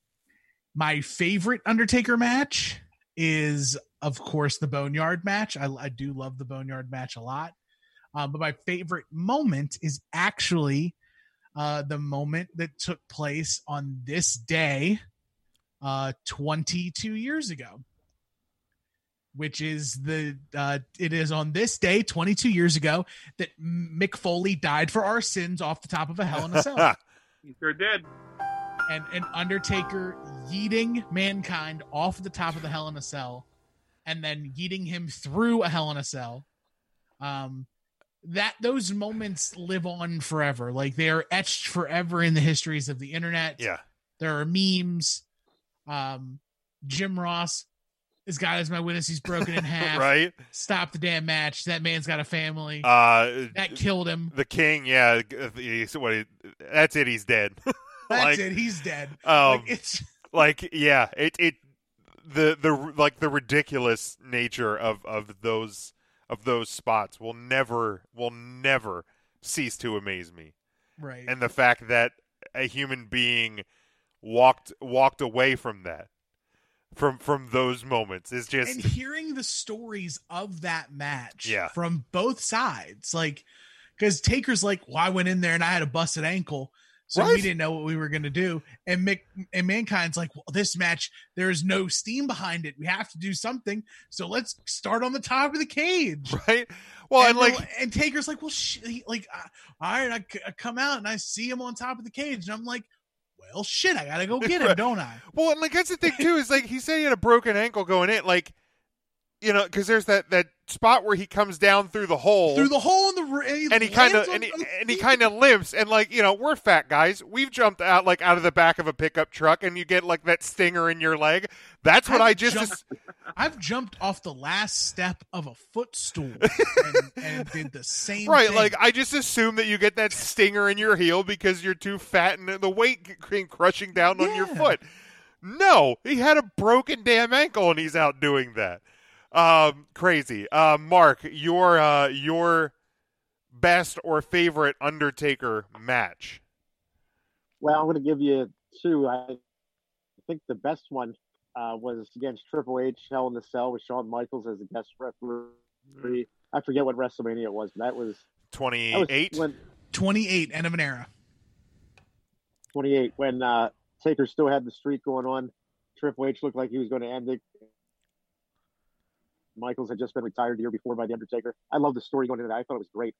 my favorite Undertaker match is, of course, the Boneyard match. I, I do love the Boneyard match a lot. Um, but my favorite moment is actually uh, the moment that took place on this day, uh, 22 years ago, which is the uh, it is on this day 22 years ago that Mick Foley died for our sins off the top of a Hell in a Cell. He sure did. and an Undertaker yeeting mankind off the top of the Hell in a Cell, and then yeeting him through a Hell in a Cell. Um, that those moments live on forever. Like they are etched forever in the histories of the internet. Yeah. There are memes. Um, Jim Ross has got as my witness. He's broken in half. Right. Stop the damn match. That man's got a family. Uh, that killed him. The king, yeah, he's, what? That's it. He's dead. That's Like, it. He's dead. Um, like it's like yeah, it it the the like the ridiculous nature of of those of those spots will never will never cease to amaze me. right. And the fact that a human being walked walked away from that from from those moments is just and hearing the stories of that match Yeah. from both sides like because taker's like well i went in there and i had a busted ankle so we didn't know what we were going to do. And Mick, and mankind's like well this match there is no steam behind it. We have to do something. So let's start on the top of the cage. Right? Well and, they're like and taker's like well sh-, like all right I, c- I come out and i see him on top of the cage. And i'm like well shit i gotta go get him don't i? Well, and like that's the thing too is like he said he had a broken ankle going in, like you know, because there's that that spot where he comes down through the hole, through the hole in the and he, and he kind of and he, and he kind of limps, and like you know, we're fat guys, we've jumped out like out of the back of a pickup truck, and you get like that stinger in your leg. That's what I've I just. jumped- I've jumped off the last step of a footstool and, and did the same. Right, thing. like I just assume that you get that stinger in your heel because you're too fat and the weight came crushing down on your foot. No, he had a broken damn ankle and he's out doing that. Um, crazy. Uh, Mark, your uh, your best or favorite Undertaker match? Well, I'm going to give you two. I think the best one uh, was against Triple H, Hell in the Cell, with Shawn Michaels as a guest referee. I forget what WrestleMania it was, but that was Twenty that was when 28, end of an era. 28 when uh, Taker still had the streak going on. Triple H looked like he was going to end it. Michaels had just been retired the year before by the Undertaker. I love the story going into that. I thought it was great.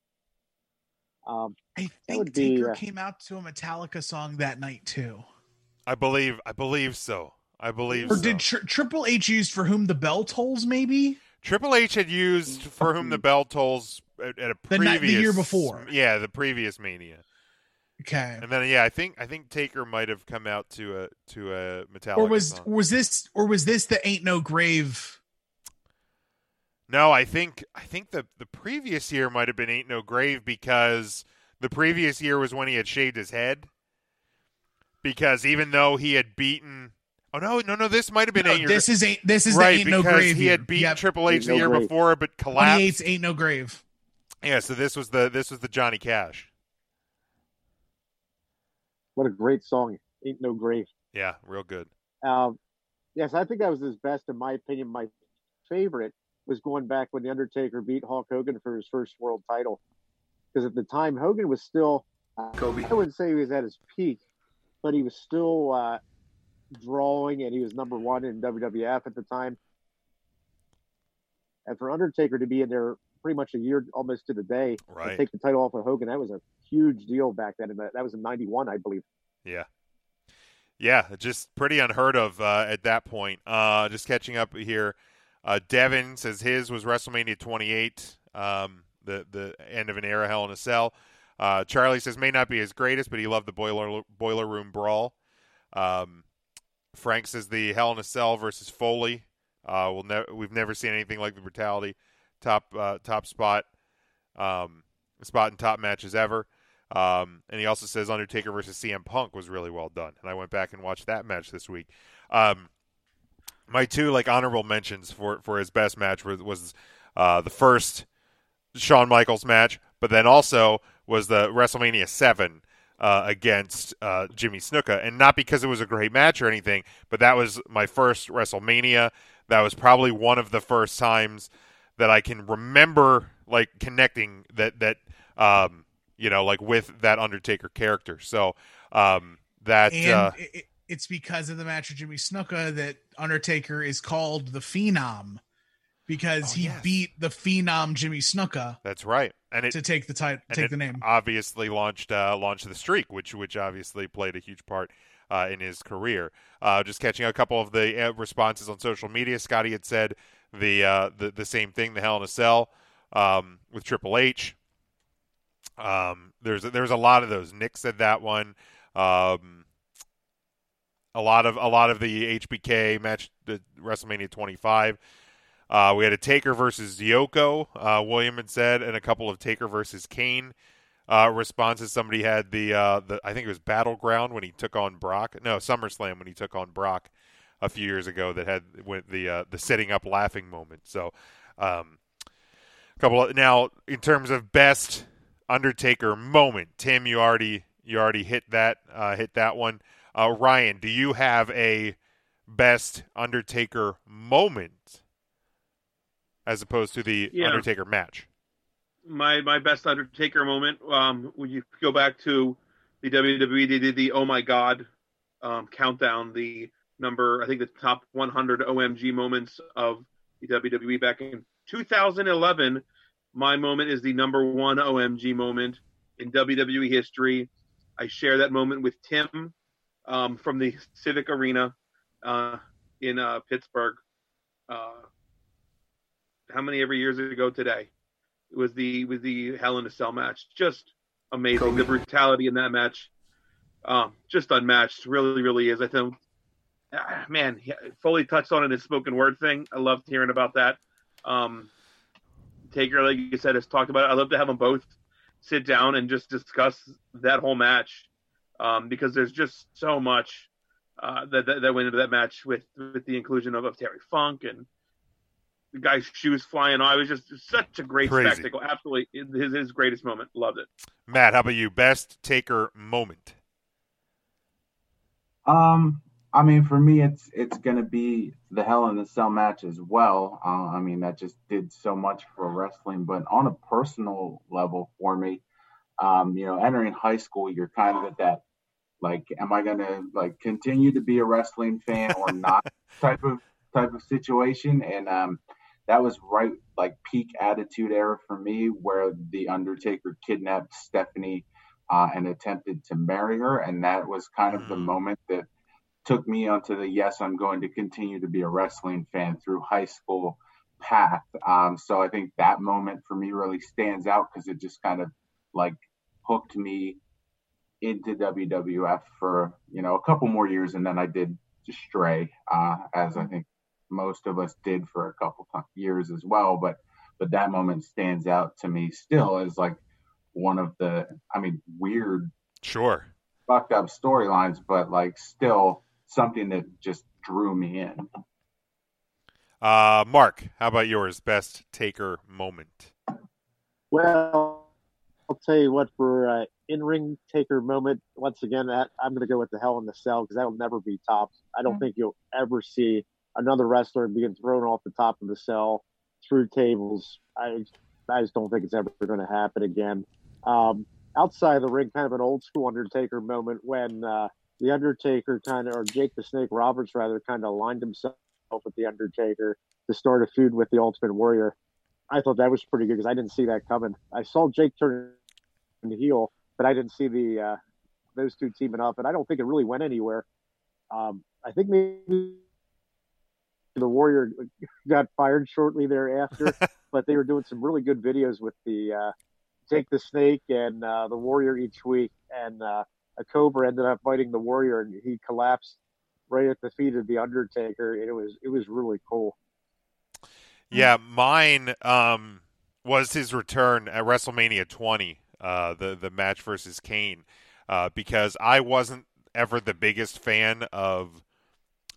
Um, I think would be, Taker uh, came out to a Metallica song that night too. I believe. I believe so. I believe. Or so. did Tri- Triple H use "For Whom the Bell Tolls"? Maybe Triple H had used "For Whom the Bell Tolls" at, at a The previous night- the year before. Yeah, the previous Mania. okay. And then yeah, I think I think Taker might have come out to a to a Metallica. Or was song. was this or was this the "Ain't No Grave"? No, I think I think the the previous year might have been Ain't No Grave because the previous year was when he had shaved his head. Because even though he had beaten Oh no, no, no, this might have been No, Ain't Your this is ain't this is right, the "Ain't No because Grave." he had beaten Yep. Triple H Ain't the No year Grave. before but collapsed. "Ain't No Grave." Yeah, so this was the this was the Johnny Cash. what a great song. Ain't No Grave. Yeah, real good. Um, yes, I think that was his best, in my opinion. My favorite was going back when the Undertaker beat Hulk Hogan for his first world title, because at the time Hogan was still, Kobe. I wouldn't say he was at his peak, but he was still uh, drawing, and he was number one in WWF at the time. And for Undertaker to be in there pretty much a year, almost to the day, Right. and take the title off of Hogan, that was a huge deal back then. And that, that was in '91, I believe. Yeah. Yeah, just pretty unheard of uh, at that point. Uh, just catching up here. Uh, Devin says his was WrestleMania 28, um, the the end of an era, Hell in a Cell. Uh, Charlie says may not be his greatest, but he loved the boiler boiler room brawl. Um, Frank says the Hell in a Cell versus Foley. Uh, we'll never we've never seen anything like the brutality top uh, top spot um, spot and top matches ever. Um, and he also says Undertaker versus CM Punk was really well done, and I went back and watched that match this week. Um, my two like honorable mentions for for his best match was, was uh, the first Shawn Michaels match, but then also was the WrestleMania seven uh, against uh, Jimmy Snuka, and not because it was a great match or anything, but that was my first WrestleMania. That was probably one of the first times that I can remember like connecting that that um, you know like with that Undertaker character. So um, that and uh, it, it's because of the match with Jimmy Snuka that Undertaker is called the Phenom because he beat the Phenom Jimmy Snuka that's right, and it to take the title, take the name. Obviously launched uh, launched the streak, which which obviously played a huge part uh, in his career. Uh, just catching a couple of the uh, responses on social media. Scotty had said the uh, the the same thing, the Hell in a Cell um, with Triple H. Um, there's there's a lot of those. Nick said that one. Um, a lot of a lot of the HBK match, the WrestleMania 25. Uh, we had a Taker versus Yoko. Uh, William had said, and a couple of Taker versus Kane uh, responses. Somebody had the uh, the I think it was Battleground when he took on Brock. No, SummerSlam when he took on Brock a few years ago. That had went the uh, the setting up laughing moment. So, um, a couple of, now in terms of best Undertaker moment, Tim, you already you already hit that uh, hit that one. Uh, Ryan, do you have a best Undertaker moment as opposed to the Yeah. Undertaker match? my my best Undertaker moment. Um, when you go back to the WWE, they did the Oh My God um, countdown, the number I think the top 100 OMG moments of the WWE back in 2011. My moment is the number one OMG moment in WWE history. I share that moment with Tim um, from the Civic Arena uh, in uh, Pittsburgh. Uh, how many ever years ago today? It was the was the Hell in a Cell match. Just amazing. The brutality in that match, um, just unmatched. Really, really is. I think, ah, man, Foley touched on it his spoken word thing. I loved hearing about that. Um, Taker, like you said, has talked about it. I love to have them both sit down and just discuss that whole match um, because there's just so much uh, that, that that went into that match with with the inclusion of, of Terry Funk and the guy's shoes flying off. It was just such a great Crazy. spectacle. Absolutely, his his greatest moment. Loved it. Matt, how about you? Best Taker moment. Um, I mean, for me, it's it's gonna be the Hell in the Cell match as well. Uh, I mean, that just did so much for wrestling. But on a personal level, for me, um, you know, entering high school, you're kind of at that like, am I gonna like continue to be a wrestling fan or not type of type of situation. And um, that was right like peak attitude era for me, where the Undertaker kidnapped Stephanie uh, and attempted to marry her, and that was kind of the moment that took me onto the yes, I'm going to continue to be a wrestling fan through high school path. Um, so I think that moment for me really stands out because it just kind of like hooked me into WWF for you know a couple more years, and then I did stray, uh, as I think most of us did for a couple years as well. But but that moment stands out to me still as like one of the, I mean, weird, sure, fucked up storylines, but like still something that just drew me in. Uh, Mark, how about yours? Best Taker moment. Well, I'll tell you what, for uh, in-ring taker moment, once again, that, I'm going to go with the Hell in the Cell because that will never be topped. I don't think you'll ever see another wrestler being thrown off the top of the cell through tables. I, I just don't think it's ever going to happen again. Um, outside of the ring, kind of an old school Undertaker moment when uh, the Undertaker kind of, or Jake the Snake Roberts rather, kind of aligned himself with the Undertaker to start a feud with the Ultimate Warrior. I thought that was pretty good because I didn't see that coming. I saw Jake turn heel, but I didn't see the uh, those two teaming up, and I don't think it really went anywhere. Um, I think maybe the Warrior got fired shortly thereafter, but they were doing some really good videos with the uh, Jake the Snake and uh, the Warrior each week, and uh, a Cobra ended up fighting the Warrior, and he collapsed right at the feet of the Undertaker. It was it was really cool. Yeah, mine um, was his return at WrestleMania 20, uh, the the match versus Kane, uh, because I wasn't ever the biggest fan of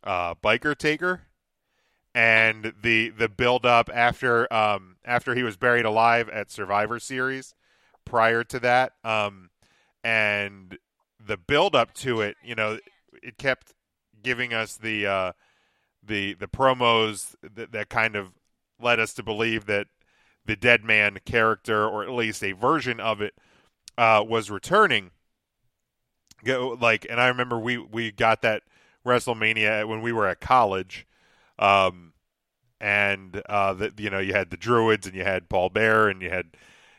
uh, Biker Taker, and the the build up after um, after he was buried alive at Survivor Series prior to that, um, and the build up to it, you know, it kept giving us the uh, the the promos that, that kind of led us to believe that the dead man character, or at least a version of it, uh, was returning. Like, and I remember we we got that WrestleMania when we were at college, um, and uh, you know you had the Druids and you had Paul Bearer and you had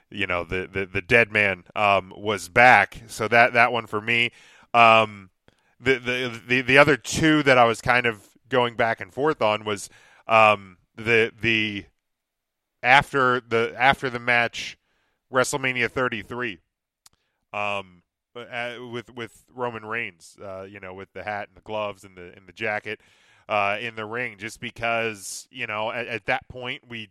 you know the the, the dead man um, was back. So that that one for me. Um, the, the the the other two that I was kind of going back and forth on was um, the the after the after the match WrestleMania 33 um uh, with with Roman Reigns uh, you know with the hat and the gloves and the and the jacket uh, in the ring just because you know at, at that point we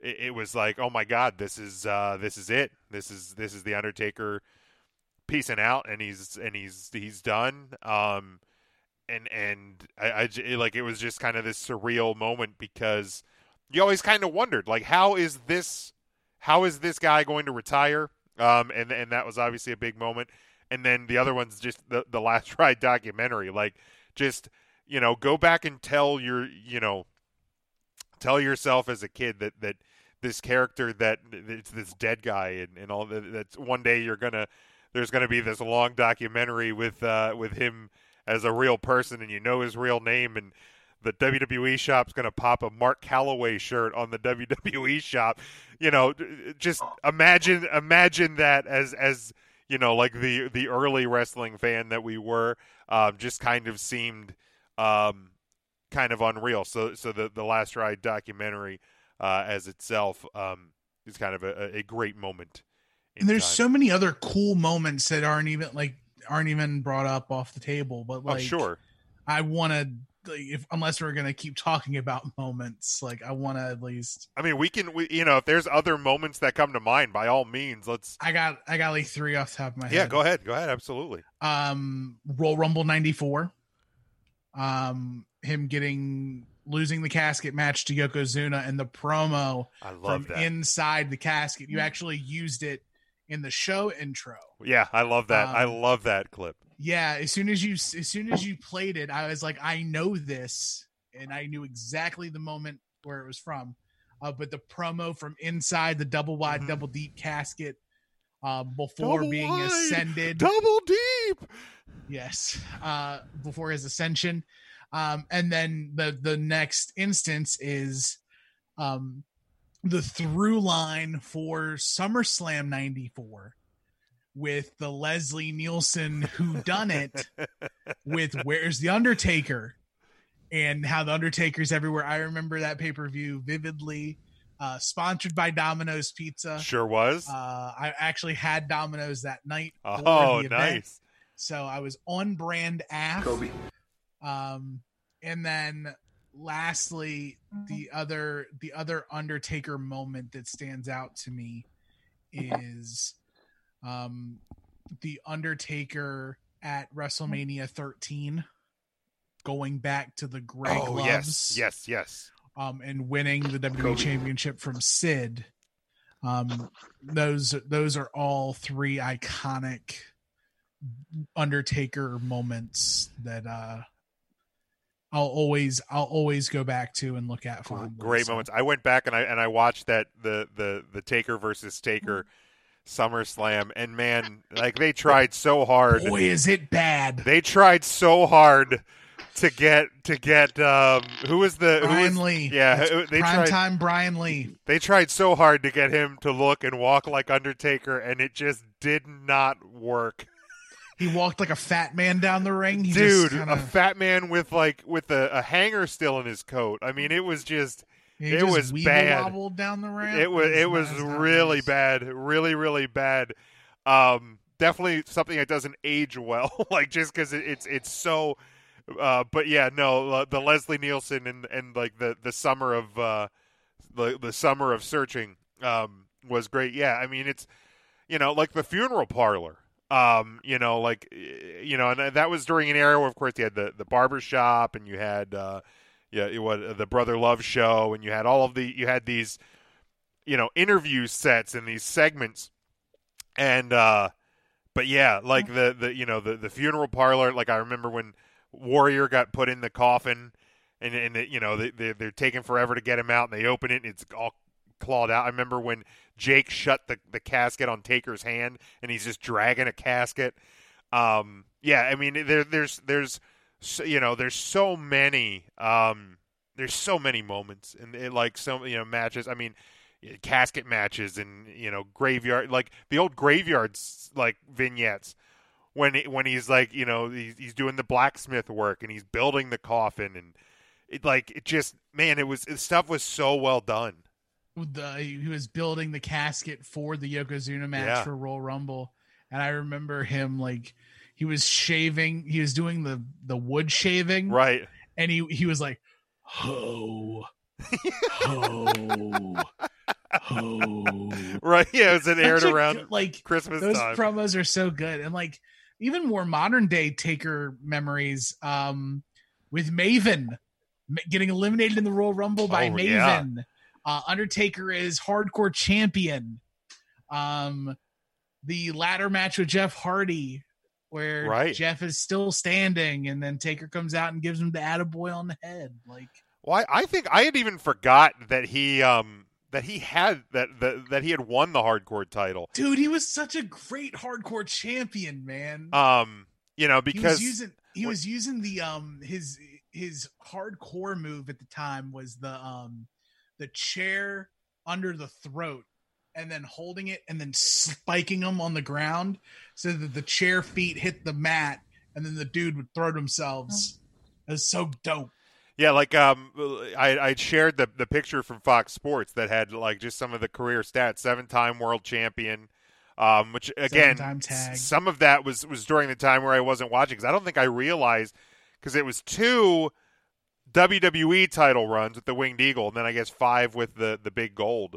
it, it, was like oh my god this is uh, this is it. This is this is the Undertaker piecing out and he's and he's he's done. Um and and I, I like it was just kind of this surreal moment because you always kind of wondered like how is this how is this guy going to retire? Um and and that was obviously a big moment. And then the other one's just the the last ride documentary like just you know go back and tell your you know tell yourself as a kid that that this character that it's this dead guy and, and all that that's one day you're gonna there's gonna be this long documentary with uh with him as a real person and you know his real name and the WWE shop's going to pop a Mark Calaway shirt on the WWE shop. You know, just imagine imagine that as as you know, like the the early wrestling fan that we were, um, just kind of seemed um, kind of unreal. So so the the Last Ride documentary uh, as itself um, is kind of a, a great moment. And there's time. so many other cool moments that aren't even like aren't even brought up off the table. But like, oh, sure, I want to if unless we're gonna keep talking about moments, like I want to at least. I mean, we can, we, you know, if there's other moments that come to mind, by all means, let's. I got, I got like three off the top of my head. Yeah, go ahead, go ahead, absolutely. Um, Royal Rumble '94. Um, him getting losing the casket match to Yokozuna and the promo I love from that. inside the casket. You actually used it in the show intro. Yeah, I love that. I Um, love that clip. Yeah, as soon as you as soon as you played it, I was like, I know this, and I knew exactly the moment where it was from. Uh, but the promo from inside the double wide, double deep casket uh, before Double being wide, ascended, double deep. yes, uh, before his ascension, um, and then the the next instance is um, the through line for SummerSlam '94 with the Leslie Nielsen who done it with Where's the Undertaker and how the Undertaker's everywhere. I remember that pay per view vividly. Uh, sponsored by Domino's Pizza. Sure was. Uh, I actually had Domino's that night. Oh, nice. So I was on brand af. Kobe. Um, and then lastly, the other the other Undertaker moment that stands out to me is um the Undertaker at WrestleMania 13 going back to the gray oh gloves yes, yes, yes. um, and winning the WWE Kobe. Championship from Sid. Um, those those are all three iconic Undertaker moments that uh, I'll always I'll always go back to and look at fondly. Great moments. I went back and I and I watched that the the the Taker versus Taker SummerSlam, and man, like they tried so hard. Boy, is it bad! They tried so hard to get to get um who was the who Brian was- Lee. Yeah, That's they prime tried time Brian Lee. they tried so hard to get him to look and walk like Undertaker, and it just did not work. He walked like a fat man down the ring. He Dude, just a kinda, fat man with like with a, a hanger still in his coat. I mean, it was just he it was bad. down the ramp. It was it was not- it's not really nice. bad, really really bad. Um, definitely something that doesn't age well, like just because it, it's it's so. Uh, but yeah, no, uh, the Leslie Nielsen and and like the the summer of uh, the the summer of searching um was great. Yeah, I mean it's you know like the funeral parlor. Um, you know, like you know, and that was during an era where, of course, you had the the barber shop, and you had uh, yeah, it the Brother Love show, and you had all of the you had these, you know, interview sets and these segments and uh, but yeah, like the the you know the the funeral parlor. Like I remember when Warrior got put in the coffin, and and you know they they- they're taking forever to get him out, and they open it, and it's all clawed out. I remember when Jake shut the the casket on Taker's hand, and he's just dragging a casket. Um, yeah, I mean there there's there's so- you know there's so many um there's so many moments and it, like so you know matches. I mean casket matches and you know graveyard like the old graveyards like vignettes when he, when he's like you know he's, he's doing the blacksmith work and he's building the coffin and it like it just man it was the stuff was so well done the he was building the casket for the Yokozuna match Yeah. for Royal Rumble, and I remember him like he was shaving, he was doing the the wood shaving, right? And he he was like, ho, ho, ho. right yeah it was it aired around like christmas those time promos are so good and like even more modern day taker memories um with maven getting eliminated in the royal rumble by Oh, maven yeah. uh undertaker is hardcore champion um the ladder match with jeff hardy where Right. jeff is still standing and then taker comes out and gives him the attaboy on the head like Well, I, I think I had even forgot that he um that he had that that, that he had won the hardcore title. dude he was such a great hardcore champion man Um, you know he because was using he was using the um his his hardcore move at the time was the um the chair under the throat and then holding it and then spiking them on the ground so that the chair feet hit the mat and then the dude would throw themselves. It was so dope. yeah, like um, I I shared the the picture from Fox Sports that had like just some of the career stats: seven time world champion. Um, which again, Seven-time some of that was was during the time where I wasn't watching because I don't think I realized because it was two WWE title runs with the Winged Eagle, and then I guess five with the the Big Gold.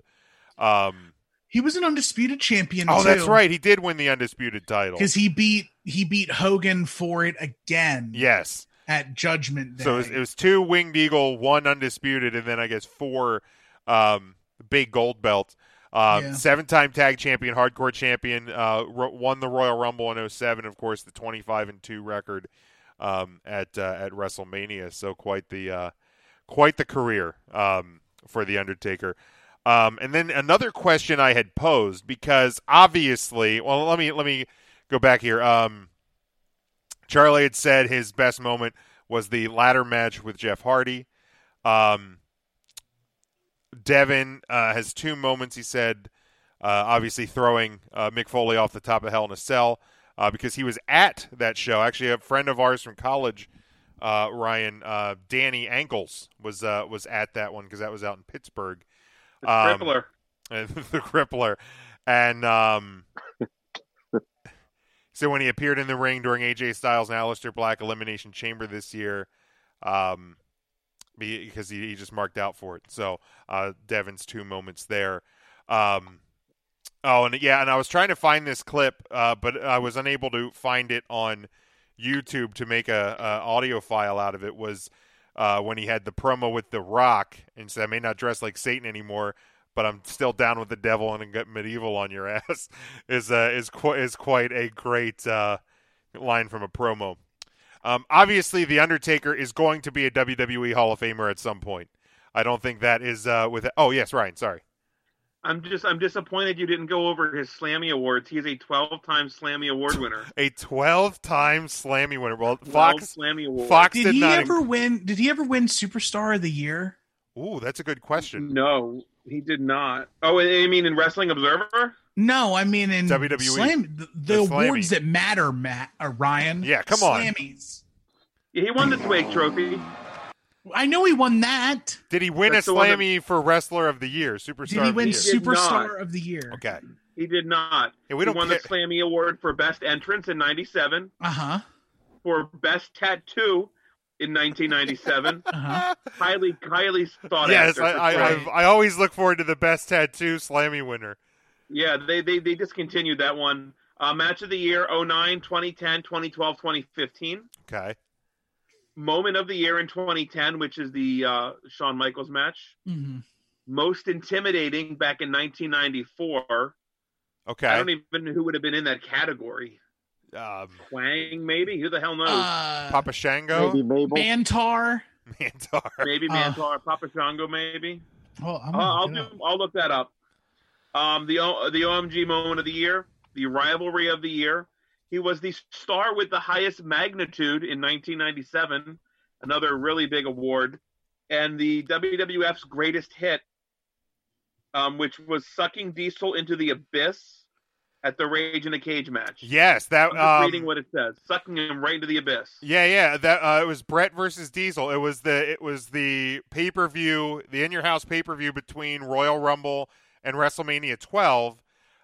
Um, He was an undisputed champion. oh, that's right, he did win the undisputed title. Because he beat he beat Hogan for it again. Yes. At Judgment Day. So it was, it was two winged eagle, one undisputed, and then I guess four um, big gold belts. Um, Yeah. Seven-time tag champion, hardcore champion, uh, won the Royal Rumble in 07, of course, the 25 and two record um, at uh, at WrestleMania. So quite the uh, quite the career um, for the Undertaker. Um, and then another question I had posed because obviously, well, let me let me go back here. Um, Charlie had said his best moment was the ladder match with Jeff Hardy. Um, Devin uh, has two moments. He said, uh, obviously throwing uh, Mick Foley off the top of Hell in a Cell uh, because he was at that show. Actually, a friend of ours from college, uh, Ryan uh, Danny Ankles was uh, was at that one because that was out in Pittsburgh. The Crippler. the Crippler, and um, so when he appeared in the ring during AJ Styles and Aleister Black Elimination Chamber this year, um, because he, he just marked out for it. So uh, Devin's two moments there. Um, oh, and yeah, and I was trying to find this clip, uh, but I was unable to find it on YouTube to make a, a audio file out of it. Was uh, when he had the promo with The Rock and said, "I may not dress like Satan anymore." But I'm still down with the devil and get medieval on your ass. is uh, is qu- is quite a great uh, line from a promo. Um, obviously, the Undertaker is going to be a WWE Hall of Famer at some point. I don't think that is uh, with. Oh yes, Ryan. Sorry. I'm just I'm disappointed you didn't go over his Slammy awards. He is a 12-time Slammy award winner. A 12-time Slammy winner. Well, 12 Fox. Slammy awards. Fox did did, he not. ever win? Did he ever win Superstar of the Year? Ooh, that's a good question. No, he did not. Oh, I mean in Wrestling Observer. No, I mean in WWE. Slam, the, the The awards Slammy. that matter, Matt uh, Ryan. Yeah, come on. Slammies. Yeah, he won the Twig Trophy. I know he won that. Did he win That's a the one that- Slammy for Wrestler of the Year, Superstar? Did he of win the year? Superstar not. of the Year? Okay. He did not. Yeah, we don't he won care- the Slammy Award for Best Entrance in '97, Uh huh. for Best Tattoo in 1997. Uh huh. highly, highly thought Yes, after. I, for I, Slammy. I, I always look forward to the best tattoo Slammy winner. Yeah, they, they they discontinued that one. Uh, match of the year 09, 2010, 2012, 2015. Okay. Moment of the year in 2010, which is the uh, Shawn Michaels match. hmm Most intimidating back in 1994. Okay. I don't even know who would have been in that category. Um, Kwang, maybe. Who the hell knows? Uh, Papa Shango. Maybe Mabel. Mantaur. Mantaur. maybe uh, Mantaur, Papa Shango, maybe. Oh, I'm Uh, I'll look do. I'll look that up. Um, the O- the OMG moment of the year, the rivalry of the year. He was the star with the highest magnitude in 1997, another really big award, and the WWF's greatest hit, um, which was sucking Diesel into the abyss at the Rage in a Cage match. Yes, that. I'm Um, reading what it says, sucking him right into the abyss. Yeah, yeah. That uh, it was Bret versus Diesel. It was the it was the pay per view, the in your house pay per view between Royal Rumble and WrestleMania 12.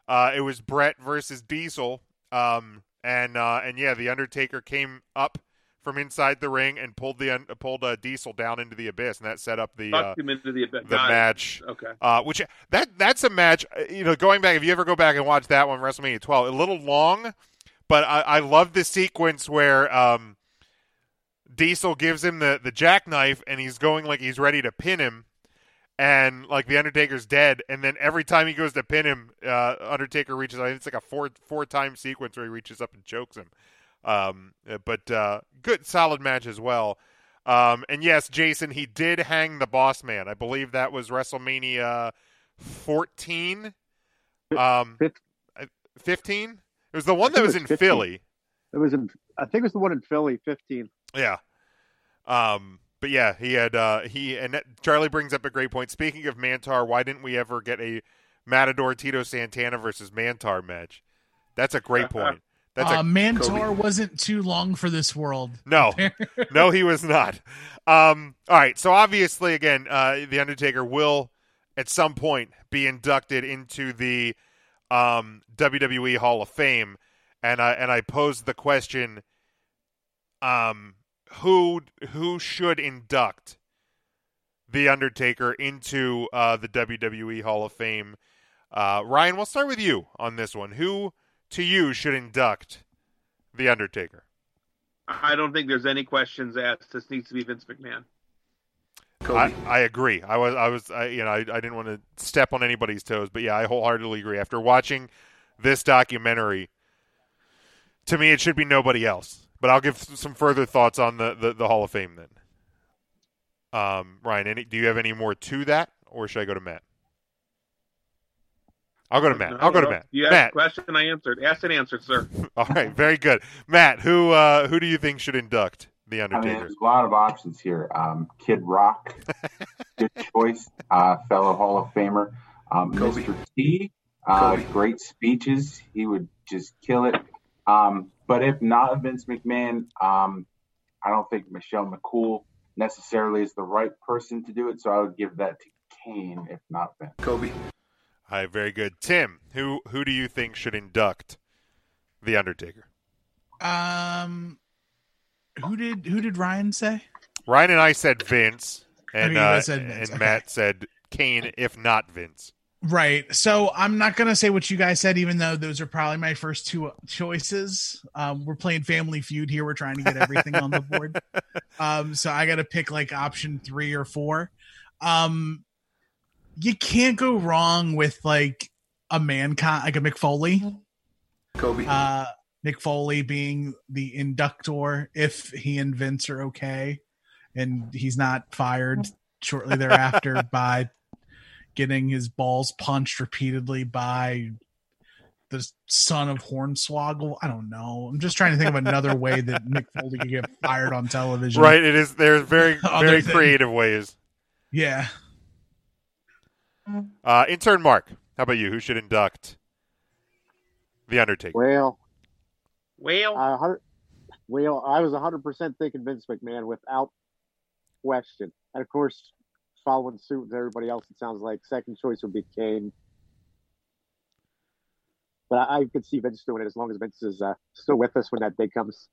Uh, it was Bret versus Diesel. Um, and uh, and yeah, the Undertaker came up from inside the ring and pulled the un- pulled uh, Diesel down into the abyss, and that set up the uh, into the abyss. the Got it. match. Okay. Uh, which that that's a match. uh, You know, going back, if you ever go back and watch that one, WrestleMania 12, a little long, but I, I love the sequence where um, Diesel gives him the the jackknife, and he's going like he's ready to pin him, and like the Undertaker's dead, and then every time he goes to pin him, uh, Undertaker reaches. I think it's like a four four time sequence where he reaches up and chokes him. Um, uh, but uh, good, solid match as well. Um, and yes, Jason, he did hang the Boss Man. I believe that was WrestleMania 14. Um, 15. It was the one that think was in 15. Philly. It was in. I think it was the one in Philly, 15. Yeah. Um, but yeah, he had uh, he and that- Charlie brings up a great point. Speaking of Mantaur, why didn't we ever get a Matador Tito Santana versus Mantaur match? That's a great point. That's uh, a Mantaur wasn't too long for this world. No, no, he was not. Um, all right, so obviously, again, uh, the Undertaker will at some point be inducted into the um, WWE Hall of Fame, and I and I posed the question: um, who who should induct the Undertaker into uh, the WWE Hall of Fame? Uh, Ryan, we'll start with you on this one. Who to you should induct the Undertaker? I don't think there's any questions asked. This needs to be Vince McMahon. I, I agree. I was, I was, I, you know, I, I didn't want to step on anybody's toes, but yeah, I wholeheartedly agree. After watching this documentary, to me, it should be nobody else. But I'll give some further thoughts on the, the, the Hall of Fame then. Um, Ryan, any, do you have any more to that, or should I go to Matt? I'll go to Matt. I'll go to Matt. You asked Matt. a question, I answered. Asked and answered, sir. All right, very good. Matt, who uh, who do you think should induct the Undertaker? I mean, there's a lot of options here. Um, Kid Rock, good choice, uh, fellow Hall of Famer. Um, Mr. T, uh, great speeches. He would just kill it. Um, but if not Vince McMahon, um, I don't think Michelle McCool necessarily is the right person to do it. So I would give that to Kane, if not Vince. Kobe. All right, very good. Tim, who who do you think should induct the Undertaker? Um, who did who did Ryan say? Ryan and I said Vince, and I mean, uh, said Vince, and okay. Matt said Kane, if not Vince. Right. So I'm not gonna say what you guys said, even though those are probably my first two choices. Um, we're playing Family Feud here. We're trying to get everything on the board. Um, so I got to pick like option three or four. Um, you can't go wrong with like a mankind, like a Mick Foley. Kobe. Uh, Mick Foley being the inductor if he and Vince are okay, and he's not fired shortly thereafter by getting his balls punched repeatedly by the son of Hornswoggle. I don't know. I'm just trying to think of another way that Mick Foley could get fired on television. Right. It is. There's very very than- creative ways. Yeah. Uh, intern Mark, how about you? Who should induct the Undertaker? Well, well, I, well, I was 100% thinking Vince McMahon without question. And of course, following suit with everybody else, it sounds like second choice would be Kane. But I, I could see Vince doing it as long as Vince is uh, still with us when that day comes.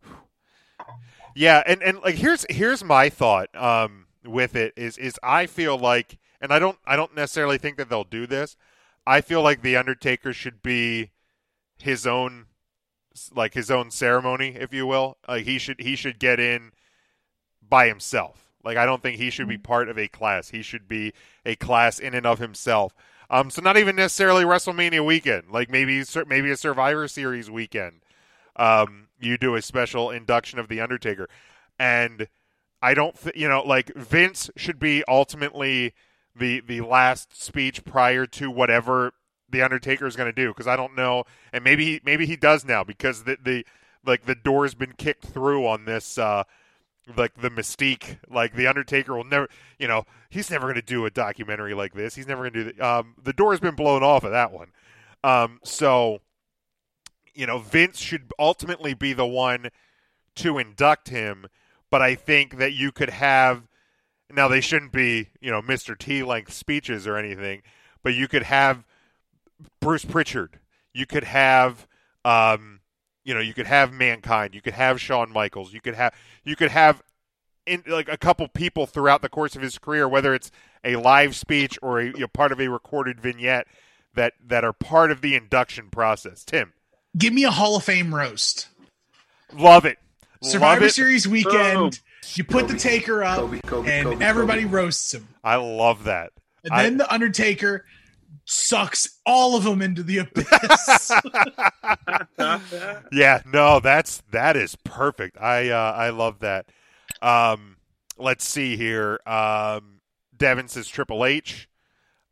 Yeah, and, and like here's here's my thought um, with it is is I feel like, and I don't I don't necessarily think that they'll do this. I feel like the Undertaker should be his own like his own ceremony, if you will. Like he should he should get in by himself. Like I don't think he should be part of a class. He should be a class in and of himself. Um, so not even necessarily WrestleMania weekend, like maybe maybe a Survivor Series weekend. Um, you do a special induction of the Undertaker, and I don't, th- you know, like Vince should be ultimately the the last speech prior to whatever the Undertaker is going to do because I don't know, and maybe he, maybe he does now because the the like the door's been kicked through on this. Uh, like the mystique, like the Undertaker will never, you know, he's never going to do a documentary like this. He's never going to do the. Um, the door has been blown off of that one. Um, so, you know, Vince should ultimately be the one to induct him, but I think that you could have. Now they shouldn't be, you know, Mr. T length speeches or anything, but you could have Bruce Pritchard. You could have, um, you know, you could have Mankind. You could have Shawn Michaels. You could have, you could have, in like a couple people throughout the course of his career, whether it's a live speech or a you know, part of a recorded vignette that that are part of the induction process. Tim, Give me a Hall of Fame roast. love it. Survivor Love it. Series weekend. Boom. You put the Taker up, and everybody roasts him. I love that. And I- then the Undertaker sucks all of them into the abyss. yeah, no, that's that is perfect. I uh, I love that. Um, let's see here. Um, Devin says Triple H.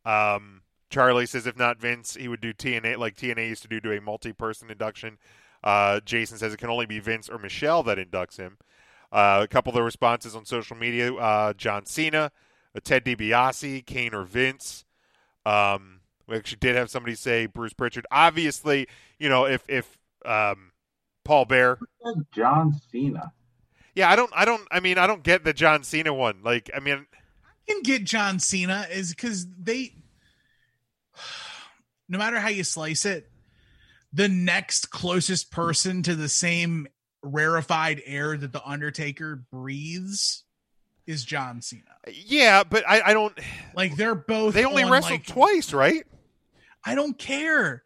Um, Charlie says if not Vince, he would do TNA like TNA used to do, do a multi-person induction. Uh, Jason says it can only be Vince or Michelle that inducts him. Uh, a couple of the responses on social media: uh, John Cena, uh, Ted DiBiase, Kane or Vince. Um, we actually did have somebody say Bruce Pritchard. Obviously, you know if if um, Paul Bearer. John Cena. Yeah, I don't. I don't. I mean, I don't get the John Cena one. Like, I mean, I can get John Cena is because they, no matter how you slice it, the next closest person to the same rarefied air that the Undertaker breathes is John Cena. yeah, but I, I don't. Like they're both. They only on, wrestled like- twice, right? I don't care.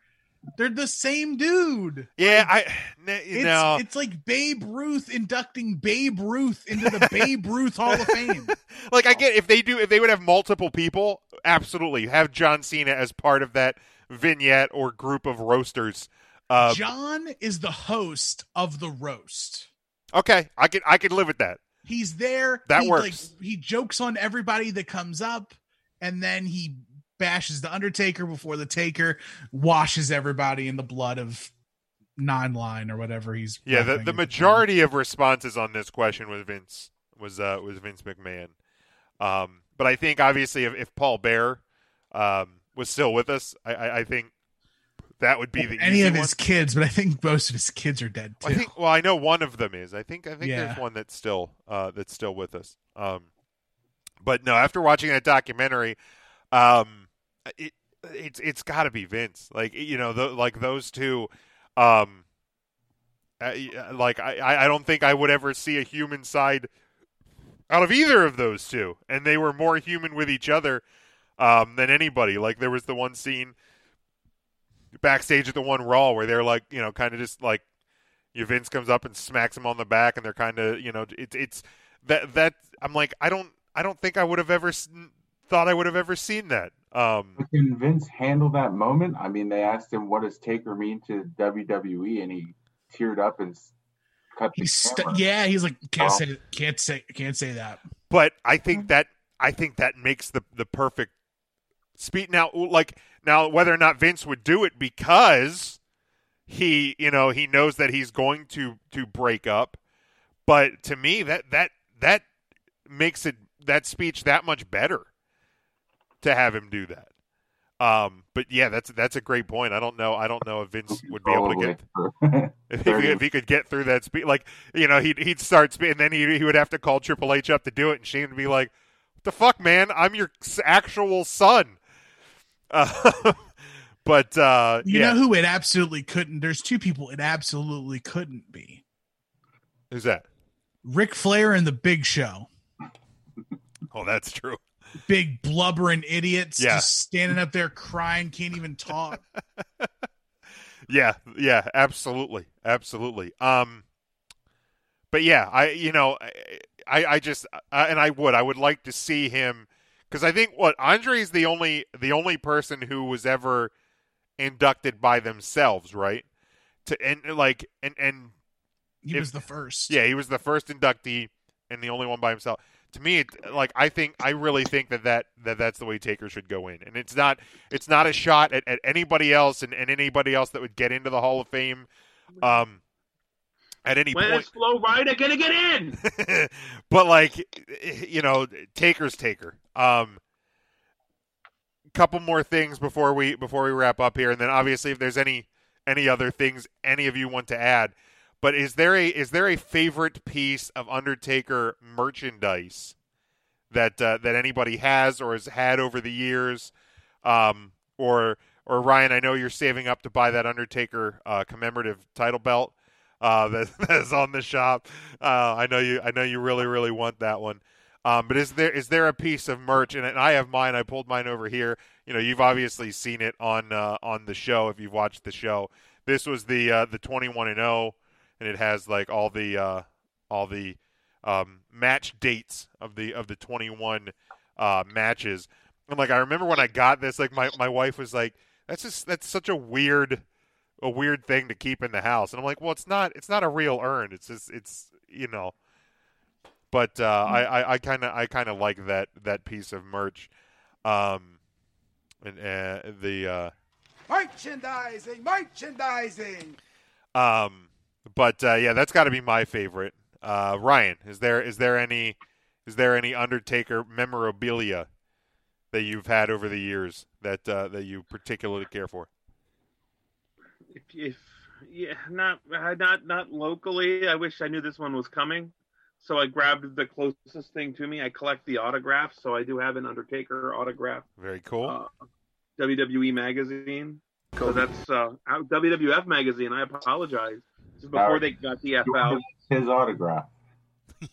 They're the same dude. Yeah, I. n- It's, no, it's like Babe Ruth inducting Babe Ruth into the Babe Ruth Hall of Fame. like I get if they do if they would have multiple people, absolutely have John Cena as part of that vignette or group of roasters. Uh, John is the host of the roast. okay, I could I could live with that. He's there. That he, works. Like, he jokes on everybody that comes up, and then he bashes the Undertaker before the Taker washes everybody in the blood of nine line or whatever he's. Yeah, the, the majority of responses on this question was Vince was uh, was Vince McMahon. Um, but I think obviously if, if Paul Bearer um, was still with us, I, I, I think that would be the any of one. his kids, but I think most of his kids are dead too. I think. Well, I know one of them is. I think. I think Yeah. there's one that's still uh, that's still with us. Um, but no, after watching that documentary, um, it it's it's got to be Vince. Like you know, the, like those two. Um, uh, like I, I don't think I would ever see a human side out of either of those two, and they were more human with each other um, than anybody. Like there was the one scene backstage at the one Raw where they're like, you know, kind of just like, your Vince comes up and smacks him on the back, and they're kind of, you know, it's it's that that I'm like, I don't I don't think I would have ever thought I would have ever seen that. Um, Can Vince handle that moment? I mean, they asked him, "What does Taker mean to WWE?" and he teared up and cut the He's st- yeah, he's like can't Wow. say can't say can't say that. but I think that I think that makes the the perfect speed. Now, like now, whether or not Vince would do it because he, you know, he knows that he's going to to break up. But to me, that that that makes it that speech that much better to have him do that. Um, but yeah, that's that's a great point. I don't know. I don't know if Vince would be able to get if he, if he could get through that speed. Like you know, he'd he'd start speed, and then he he would have to call Triple H up to do it, and Shane would be like, the fuck, man? I'm your actual son." Uh, but uh, You yeah, know who it absolutely couldn't? There's two people it absolutely couldn't be. who's that? Ric Flair and the Big Show. Oh, that's true. Big blubbering idiots Yeah. just standing up there crying, can't even talk. Yeah, yeah, absolutely, absolutely. Um, but yeah, I you know, I I just I, and I would I would like to see him Because I think what Andre's the only the only person who was ever inducted by themselves, right? To and like and and He if- was the first. Yeah, he was the first inductee and the only one by himself. To me, it, like I think I really think that, that that that's the way Taker should go in, and it's not it's not a shot at, at anybody else and, and anybody else that would get into the Hall of Fame. Um, at any When point, is Flow Rider gonna get in? but like you know taker's taker um couple more things before we before we wrap up here and then obviously if there's any any other things any of you want to add but is there a is there a favorite piece of undertaker merchandise that uh, that anybody has or has had over the years um or or Ryan I know you're saving up to buy that undertaker uh, commemorative title belt uh, that, that's on the shop. Uh, I know you. I know you really, really want that one. Um, but is there is there a piece of merch? And I have mine. I pulled mine over here. You know, you've obviously seen it on uh, on the show if you've watched the show. This was the uh, the twenty one and zero, and it has like all the uh, all the um, match dates of the of the twenty one uh, matches. And like I remember when I got this, like my my wife was like, "That's just that's such a weird." a weird thing to keep in the house. And I'm like, well, it's not. It's not a real urn. It's just. It's you know. But uh, I I kind of I kind of like that that piece of merch. Um, and uh, the uh, Merchandising, merchandising. um, but uh, yeah, that's got to be my favorite. Uh, Ryan, is there is there any is there any Undertaker memorabilia that you've had over the years that uh, that you particularly care for? if, if yeah, not uh, not not locally. I wish I knew this one was coming, so I grabbed the closest thing to me. I collect the autographs, so I do have an Undertaker autograph. Very cool. Uh, WWE magazine. So that's uh, WWF magazine. I apologize. This is before Alright. they got the F out. His autograph.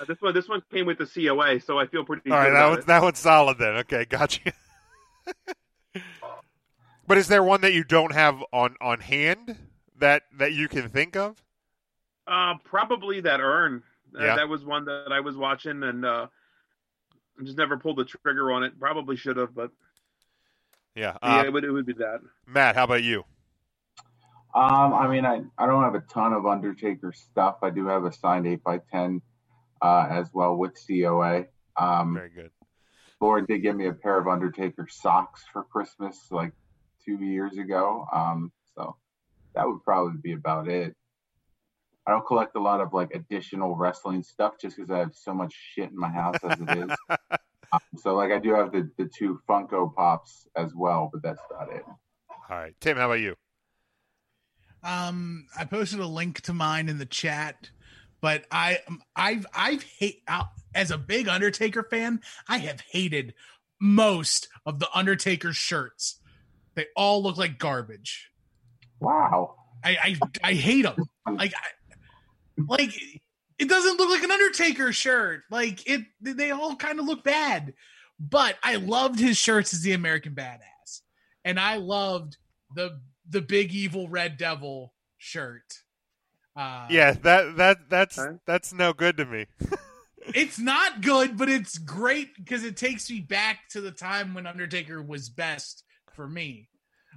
Uh, this one this one came with the COA, so I feel pretty All right, good that about one's that one's solid then. Okay, gotcha. but is there one that you don't have on on hand that that you can think of? Uh, probably that urn. Uh, That was one that I was watching and uh, I just never pulled the trigger on it. Probably should have, but Yeah, yeah, uh, it would, it would be that. Matt, how about you? Um, I mean, I, I don't have a ton of Undertaker stuff. I do have a signed 8x10 uh, as well with COA. Um, Very good. Lord did give me a pair of Undertaker socks for Christmas like two years ago. Um, so that would probably be about it. I don't collect a lot of like additional wrestling stuff just because I have so much shit in my house as it is. um, so like I do have the, the two Funko Pops as well, but that's about it. All right, Tim, how about you? Um, I posted a link to mine in the chat, but I, I've, I've hate uh, as a big Undertaker fan, I have hated most of the Undertaker shirts. They all look like garbage. Wow. I, I, I hate them. Like, I, like it doesn't look like an Undertaker shirt. Like it, they all kind of look bad. But I loved his shirts as the American Badass, and I loved the the big evil Red Devil shirt. Uh, yeah, that that that's that's no good to me. it's not good, but it's great because it takes me back to the time when Undertaker was best for me.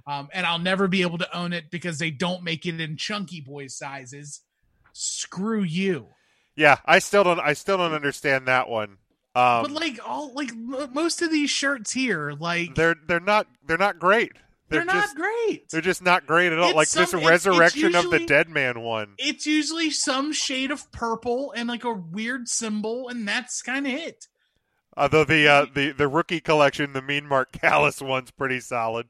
Um, and I'll never be able to own it because they don't make it in chunky boy sizes. Screw you. Yeah, I still don't I still don't understand that one. Um, but like all like m- most of these shirts here, like they're they're not they're not great. they're, not just, great. They're just not great at all. It's like some- this it's- it's resurrection of the dead man one. It's usually some shade of purple and like a weird symbol, and that's kind of it. Although the uh, the the rookie collection, the Mean Mark Callous one's pretty solid.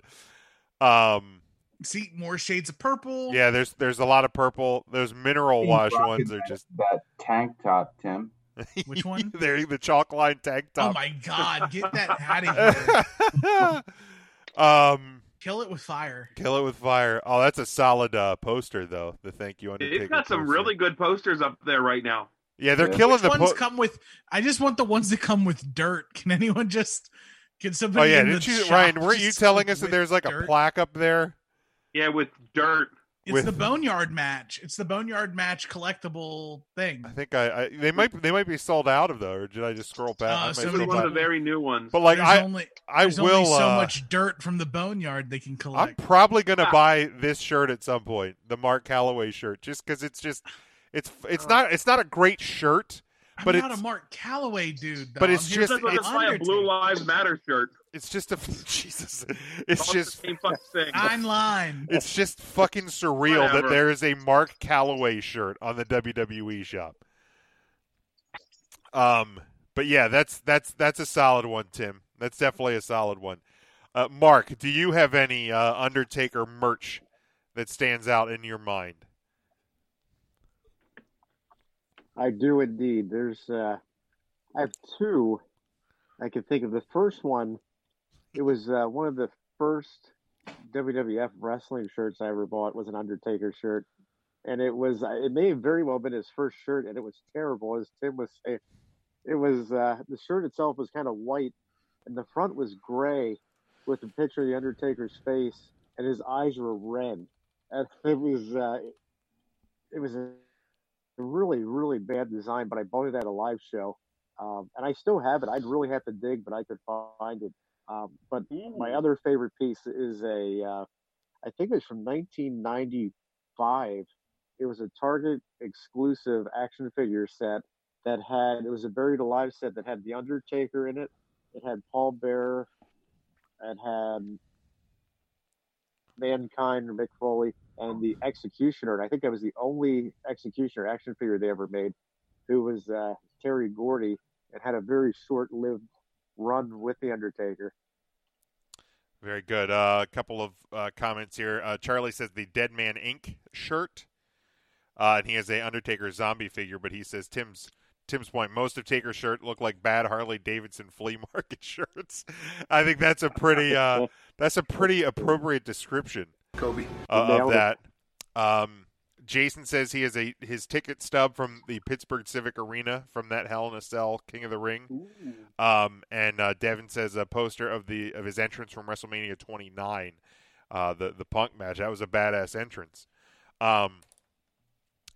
Um, See more shades of purple. yeah, there's there's a lot of purple. Those mineral wash ones are just that tank top, Tim. Which one? they're the chalk line tank top. Oh my god, get that out of here. um, Kill it with fire. kill it with fire. Oh, that's a solid uh, poster though. The thank you Undertaker. It's got some poster. really good posters up there right now. Yeah, they're Yeah. killing Which the. ones Po- come with? I just want the ones that come with dirt. Can anyone just? Can oh yeah, in didn't the you, shop Ryan? Weren't you telling us that there's like a plaque up there? Yeah, with dirt. It's with the Boneyard match. It's the Boneyard match collectible thing. I think I, I they might they might be sold out of though, or did I just scroll Uh, past? I might so one of the very new ones. But like there's I, only, I will. only so uh, much dirt from the Boneyard they can collect. I'm probably gonna buy this shirt at some point, the Mark Calaway shirt, just because it's just it's it's not it's not a great shirt, I'm but not it's a Mark Calaway dude. Though. but it's I'm just- for Let's the buy a Blue Lives Matter shirt. it's just a Jesus, it's All just the same fucking thing. Fine line. it's just fucking surreal that there is a Mark Calaway shirt on the WWE shop. Um, but yeah, that's that's that's a solid one, Tim. That's definitely a solid one. Uh, Mark, do you have any uh, Undertaker merch that stands out in your mind? I do indeed. There's, uh, I have two. I can think of the first one. It was uh, one of the first WWF wrestling shirts I ever bought was an Undertaker shirt, and it was uh, it may have very well been his first shirt, and it was terrible, as Tim was saying. It was uh, the shirt itself was kind of white, and the front was gray, with a picture of the Undertaker's face, and his eyes were red, and it was uh, it was really, really bad design, but I bought it at a live show. Um, and I still have it. I'd really have to dig, but I could find it. Um, but my other favorite piece is a, uh, I think it's from 1995. It was a Target exclusive action figure set that had, it was a Buried Alive set that had The Undertaker in it. It had Paul Bearer. It had Mankind or Mick Foley and the Executioner. And I think that was the only Executioner action figure they ever made, who was uh, Terry Gordy and had a very short lived run with The Undertaker. Very good. Uh, a couple of uh, comments here. Uh, Charlie says the Dead Man Inc. shirt, uh, and he has a Undertaker zombie figure. But he says Tim's Tim's point. Most of Taker's shirt look like bad Harley Davidson flea market shirts. I think that's a pretty uh, that's a pretty appropriate description. Kobe. uh, of that. Um, Jason says he has a his ticket stub from the Pittsburgh Civic Arena from that Hell in a Cell King of the Ring. Um, and uh, Devin says a poster of the of his entrance from WrestleMania 29, uh, the the Punk match. That was a badass entrance. Um,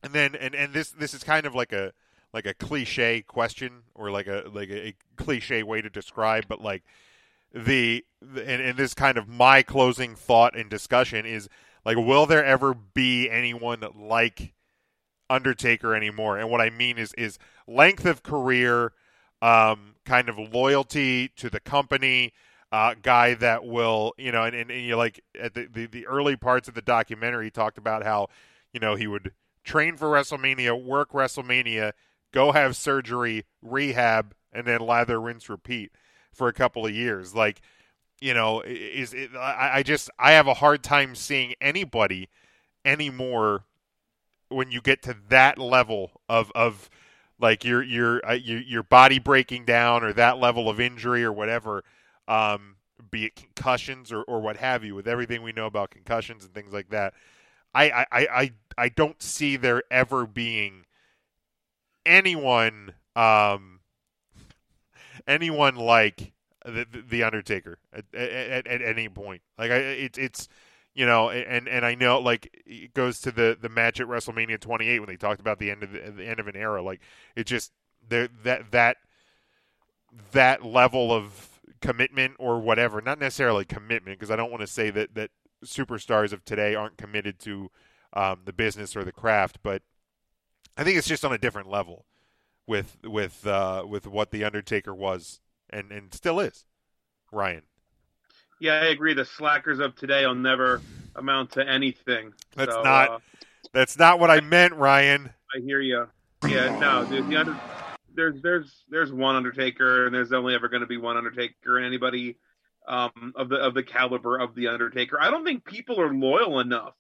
and then and, and this this is kind of like a like a cliche question or like a like a, a cliche way to describe, but like the, and, and this kind of my closing thought and discussion is like will there ever be anyone like Undertaker anymore? And what I mean is is length of career, um, kind of loyalty to the company, uh, guy that will you know, and, and, and you like at the, the the early parts of the documentary, he talked about how you know he would train for WrestleMania, work WrestleMania, go have surgery, rehab, and then lather, rinse, repeat for a couple of years. Like, you know, is it, I, I just I have a hard time seeing anybody anymore when you get to that level of of like your your uh, your your body breaking down or that level of injury or whatever, um, be it concussions or, or what have you. With everything we know about concussions and things like that, I I, I, I, I don't see there ever being anyone um anyone like the, the Undertaker at, at, at any point. Like I, it, it's you know, and and I know like it goes to the the match at WrestleMania 28 when they talked about the end of the, the end of an era. Like it just there that that that level of commitment or whatever, not necessarily commitment, because I don't want to say that that superstars of today aren't committed to um, the business or the craft, but I think it's just on a different level with with uh, with what the Undertaker was and and still is. Ryan, Yeah, I agree. The slackers of today will never amount to anything. that's So, not uh, that's not what I meant, Ryan. I hear you. Yeah, no, dude. The under, there's there's there's one Undertaker, and there's only ever going to be one Undertaker, and anybody um, of the of the caliber of the Undertaker. I don't think people are loyal enough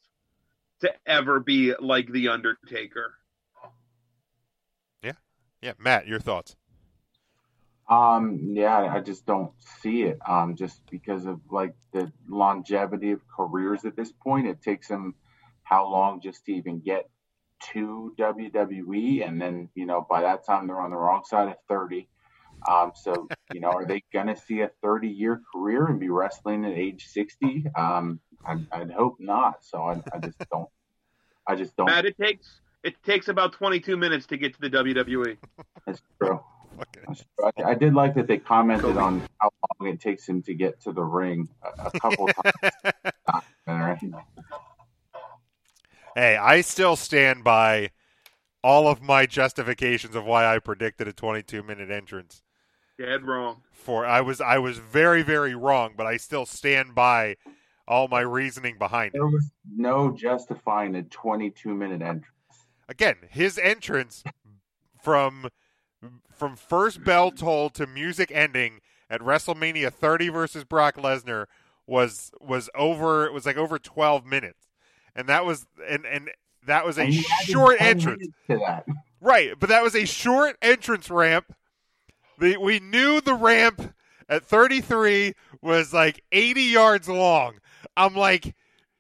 to ever be like the Undertaker. Yeah, yeah. Matt, your thoughts? Um, yeah, I just don't see it. Um, just because of like the longevity of careers at this point, it takes them how long just to even get to WWE, and then you know by that time they're on the wrong side of thirty. Um, so you know, are they gonna see a thirty-year career and be wrestling at age sixty? Um, I, I'd hope not. So I, I just don't I just don't. Matt, it takes it takes about 22 minutes to get to the. WWE. That's true. That's true. I, I did like that they commented on how long it takes him to get to the ring a, a couple times. Hey, I still stand by all of my justifications of why I predicted a 22 minute entrance. Dead wrong. For I was I was very very wrong, but I still stand by all my reasoning behind it. There was no justifying a 22 minute entrance. Again, his entrance from from first bell toll to music ending at WrestleMania 30 versus Brock Lesnar was was over it was like over 12 minutes. And that was and and that was a And you added short entrance. To that. Right, but that was a short entrance ramp. The, we knew the ramp at 33 was like 80 yards long. I'm like,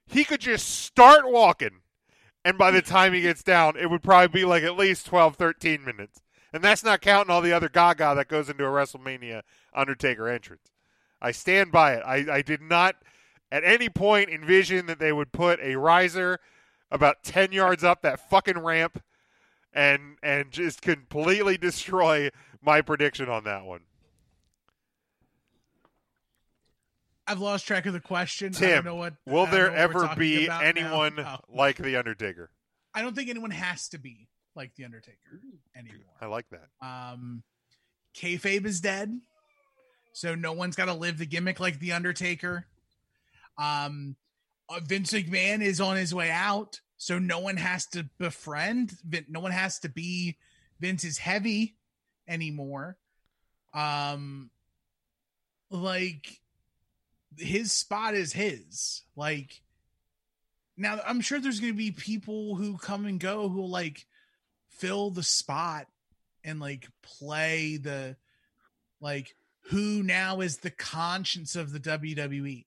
he could just start walking, and by the time he gets down, it would probably be like at least 12, 13 minutes. And that's not counting all the other gaga that goes into a WrestleMania Undertaker entrance. I stand by it. I, I did not at any point envision that they would put a riser about 10 yards up that fucking ramp and and just completely destroy my prediction on that one. I've lost track of the question. I Tim, don't know what. Will there ever be anyone now. Like the Undertaker? I don't think anyone has to be like the Undertaker anymore. I like that. Um, kayfabe is dead, so no one's got to live the gimmick like the Undertaker. Um, uh, Vince McMahon is on his way out, so no one has to befriend. No one has to be Vince's heavy anymore. Um, like his spot is his. Like now, I'm sure there's going to be people who come and go who like fill the spot and like play the like who now is the conscience of the WWE,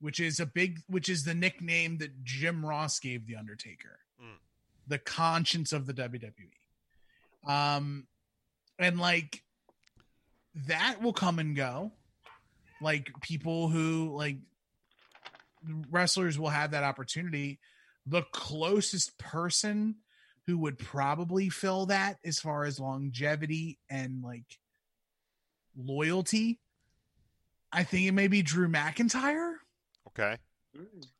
which is a big, which is the nickname that Jim Ross gave the Undertaker, the conscience of the WWE. Um, and like that will come and go. Like people who like wrestlers will have that opportunity. The closest person who would probably fill that as far as longevity and like loyalty, I think it may be Drew McIntyre. Okay.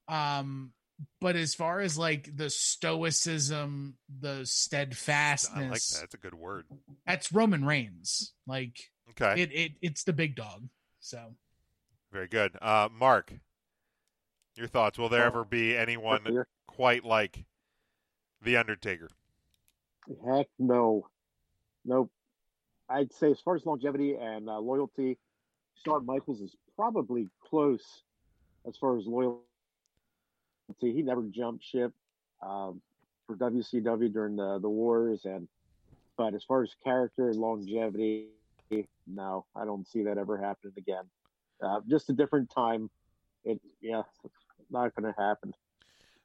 Um, but as far as like the stoicism, the steadfastness, I like that. That's a good word. That's Roman Reigns. Like, Okay. it, it it's the big dog. So Very good. Uh, Mark, your thoughts? Will there ever be anyone quite like the Undertaker? Heck no. Nope. I'd say as far as longevity and uh, loyalty, Shawn Michaels is probably close as far as loyalty. He never jumped ship um, for WCW during the, the wars, and but as far as character and longevity, no, I don't see that ever happening again. Uh, just a different time. It yeah, it's not going to happen.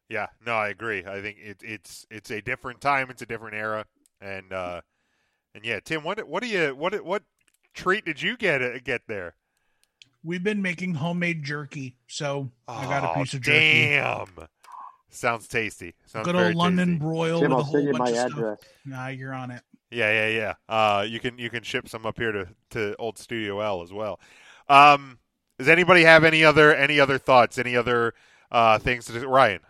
Yeah, no, I agree. I think it, it's it's a different time, it's a different era, and uh, and yeah, Tim, what what do you what what treat did you get uh, get there? we've been making homemade jerky. So I got a Oh, piece of jerky. Damn, sounds tasty. Sounds Good very old London tasty. broil Tim, with a I'll whole send you bunch my of stuff. address. Nah, you're on it. Yeah, yeah, yeah. Uh, you can you can ship some up here to, to old Studio L as well. Um, does anybody have any other any other thoughts? Any other uh, things to do? Ryan?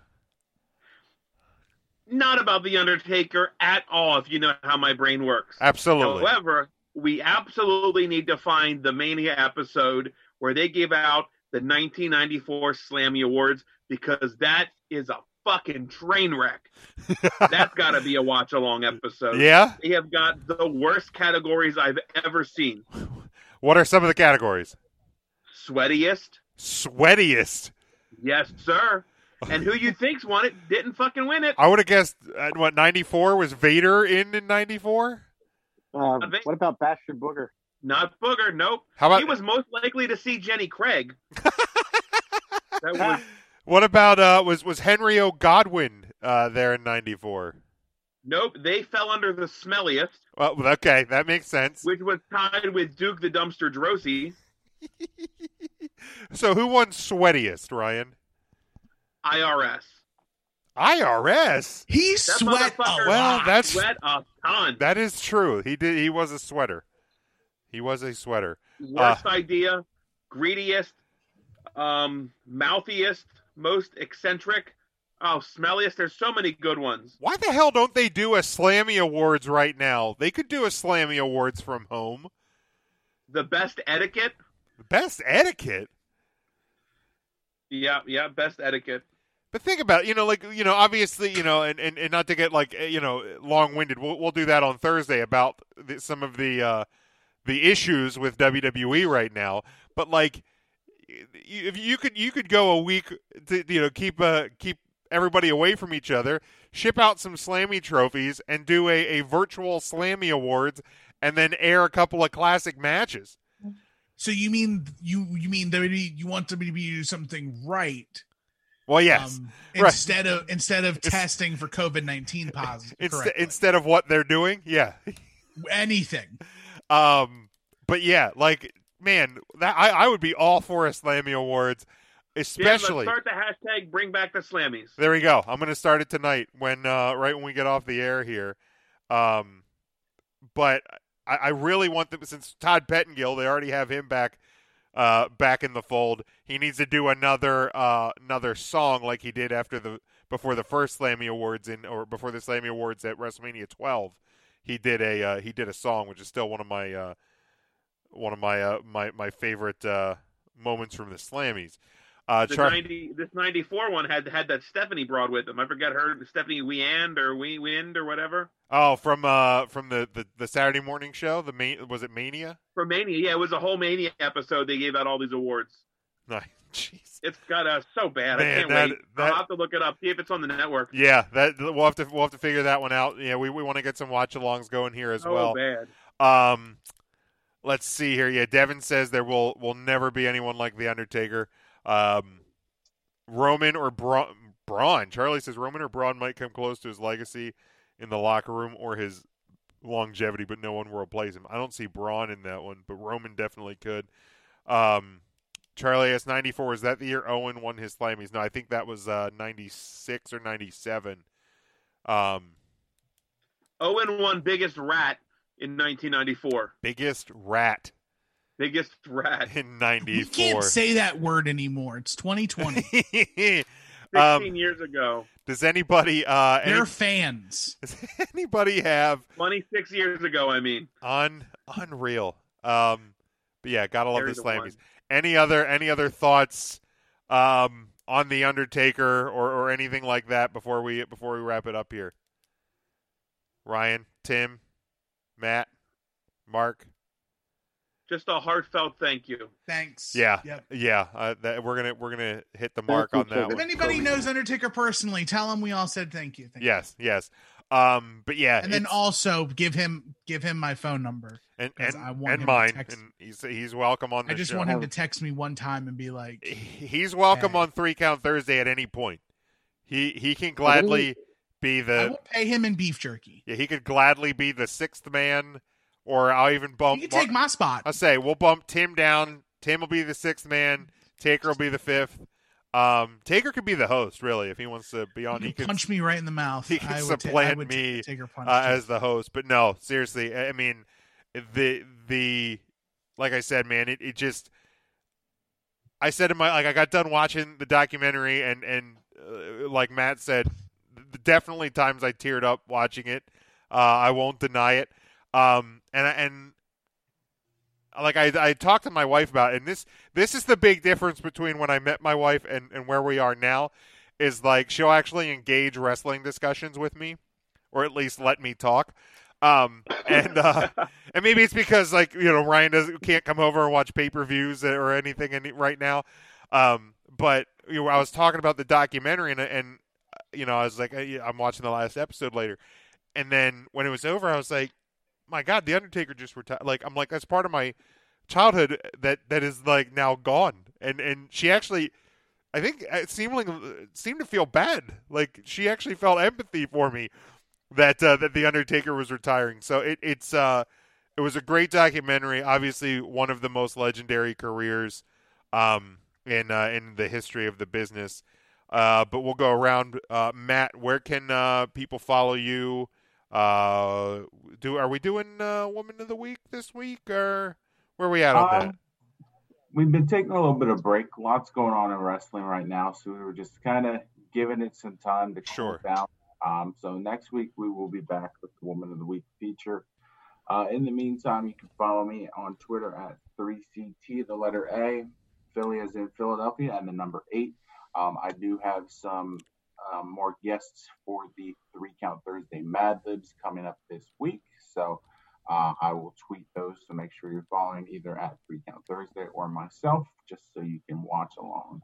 Not about the Undertaker at all. If you know how my brain works. Absolutely. However, we absolutely need to find the Mania episode where they give out the 1994 Slammy Awards because that is a fucking train wreck. That's got to be a watch along episode. Yeah? They have got the worst categories I've ever seen. What are some of the categories? Sweatiest. Sweatiest. Yes, sir. And who you think's won it didn't fucking win it. I would have guessed uh, what ninety four was Vader in in ninety four. Um, what about Bastion Booger? Not Booger, nope. How about- he was most likely to see Jenny Craig. that was What about uh was was Henry O. Godwinn uh, there in ninety four? nope. They fell under the smelliest, Well, okay, that makes sense. which was tied with Duke the Dumpster Droese. So who won sweatiest, Ryan? IRS. IRS. He That sweat a motherfucker Well, that's sweat a ton. that is true. He did. He was a sweater. He was a sweater. Worst Uh, idea, greediest, um, mouthiest, most eccentric. Oh, smelliest. There's so many good ones. Why the hell don't they do a Slammy Awards right now? They could do a Slammy Awards from home. The best etiquette. Best etiquette. Yeah, yeah, best etiquette. But think about it, you know, like you know, obviously, you know, and, and, and not to get like eh, you know long winded. We'll we'll do that on Thursday about the, some of the uh, the issues with WWE right now. But like, if you could you could go a week to you know keep uh, keep everybody away from each other, ship out some Slammy trophies, and do a, a virtual Slammy Awards, and then air a couple of classic matches. So you mean you you mean WWE you want WWE to do something right? Well, yes, um, right. instead of instead of testing for COVID nineteen positive. Inst- instead of what they're doing, yeah. anything. Um, but yeah, like man, that I, I would be all for a Slammy Awards, Yeah, especially. let's start the hashtag Bring Back the Slammies. there we go. I'm gonna start it tonight when uh, right when we get off the air here. Um, but I, I really want them since Todd Pettengill, they already have him back. Uh, back in the fold, he needs to do another uh, another song like he did after the before the first Slammy Awards in or before the Slammy Awards at WrestleMania 12. He did a uh, he did a song which is still one of my uh, one of my uh, my my favorite uh, moments from the Slammies. Uh, The Char- 90, this 94 one had had that Stephanie brought with him. I forget her, Stephanie Wiand or We Wind or whatever. oh, from uh from the, the, the Saturday morning show, the main was it Mania? For Mania, yeah, it was a whole Mania episode. They gave out all these awards. No, jeez. It's got uh, so bad. Man, I can't that- wait. that- I'll have to look it up. See if it's on the network. Yeah, that we'll have to we'll have to figure that one out. Yeah, we, we want to get some watch alongs going here as Oh, well. bad. Um, let's see here. Yeah, Devin says there will will never be anyone like the Undertaker. Um, Roman or Braun, Braun. Charlie says Roman or Braun might come close to his legacy in the locker room or his longevity, but no one will replace him. I don't see Braun in that one, but Roman definitely could. Um, Charlie S ninety four. Is that the year Owen won his Slammies? No, I think that was uh, ninety six or ninety seven. Um, Owen won biggest rat in 1994. biggest rat Biggest rat. in ninety You can't say that word anymore. It's 2020. 15 um, years ago. does anybody uh any, They're fans. does anybody have 26 years ago, I mean. un unreal? Um, but yeah, gotta love Carry the the one. Any other any other thoughts um on the Undertaker or or anything like that before we before we wrap it up here? Ryan, Tim, Matt, Mark. Just a heartfelt thank you. Thanks. Yeah, Yep. yeah. Uh, that, we're gonna we're gonna hit the mark on that If one. anybody knows Undertaker personally, tell him we all said thank you. Thank you. Yes, yes. Um, but yeah, And then also give him give him my phone number. and 'cause and, I want and him to mine, text- and he's he's welcome on the I just show. want him to text me one time and be like, He's welcome Hey. on Three Count Thursday at any point. He he can gladly be the. I will pay him in beef jerky. yeah, he could gladly be the sixth man, or I'll even bump. You can take my spot. I'll say we'll bump Tim down. Tim will be the sixth man. Taker will be the fifth. Um, Taker could be the host, really, if he wants to be on. He could punch me right in the mouth. he can I would ta- I supplant would me take her punch uh, as the host. But no, seriously, I I mean, the the like I said, man, it, it just. I said in my like I got done watching the documentary and and uh, like Matt said, definitely times I teared up watching it. Uh, I won't deny it. Um, and and like I I talked to my wife about it, and this this is the big difference between when I met my wife and and where we are now is like she'll actually engage wrestling discussions with me or at least let me talk. Um, and uh, and maybe it's because like you know Ryan doesn't can't come over and watch pay per views or anything any, right now. Um, but you know, I was talking about the documentary and and you know I was like "Hey, I'm watching the last episode later, and then when it was over, I was like, my God, the Undertaker just retired. Like I'm like that's part of my childhood that that is like now gone. And and she actually. I think it seemed like seemed to feel bad. Like she actually felt empathy for me that uh, that the Undertaker was retiring. So it, it's uh, it was a great documentary. Obviously, one of the most legendary careers um, in uh, in the history of the business. Uh, but we'll go around. Uh, Matt, where can uh, people follow you? Uh, do are we doing uh, Woman of the Week this week, or where are we at on that? Um, We've been taking a little bit of break. Lots going on in wrestling right now, so we were just kind of giving it some time to cool down. Um, so next week we will be back with the Woman of the Week feature. Uh, in the meantime, you can follow me on Twitter at 3CT, the letter A, Philly is in Philadelphia, and the number eight. Um, I do have some um, more guests for the Three Count Thursday Mad Libs coming up this week. So uh, I will tweet those. So make sure you're following either at Three Count Thursday or myself, just so you can watch along.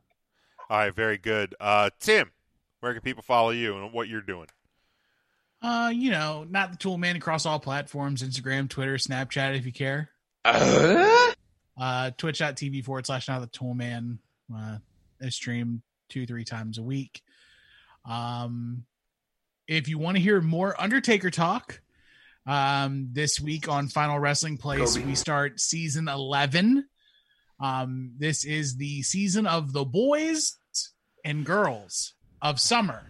All right, very good. Uh, Tim, where can people follow you and what you're doing? Uh, you know, not the tool man across all platforms, Instagram, Twitter, Snapchat, if you care. Uh, twitch.tv forward slash not the tool man. Uh, I stream two, three times a week. Um, if you want to hear more Undertaker talk, um, this week on Final Wrestling Place, Kobe. we start season 11. Um, this is the season of the boys and girls of summer,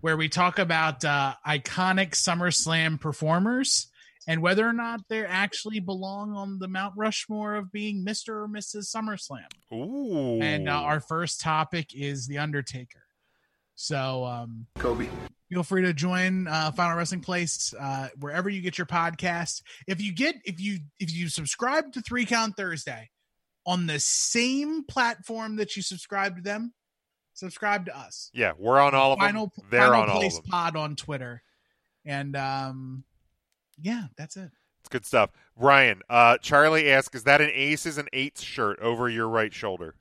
where we talk about uh, iconic SummerSlam performers and whether or not they actually belong on the Mount Rushmore of being Mr. or Mrs. SummerSlam. Ooh. And uh, our first topic is The Undertaker. So, um, Kobe. Feel free to join uh, Final Wrestling Place uh, wherever you get your podcast. If you get if you if you subscribe to Three Count Thursday on the same platform that you subscribe to them, subscribe to us. Yeah, we're on all of Final them. They're Final on all of Place them. Pod on Twitter, and um, yeah, that's it. It's good stuff. Ryan, uh, Charlie asks, is that an aces and eights shirt over your right shoulder?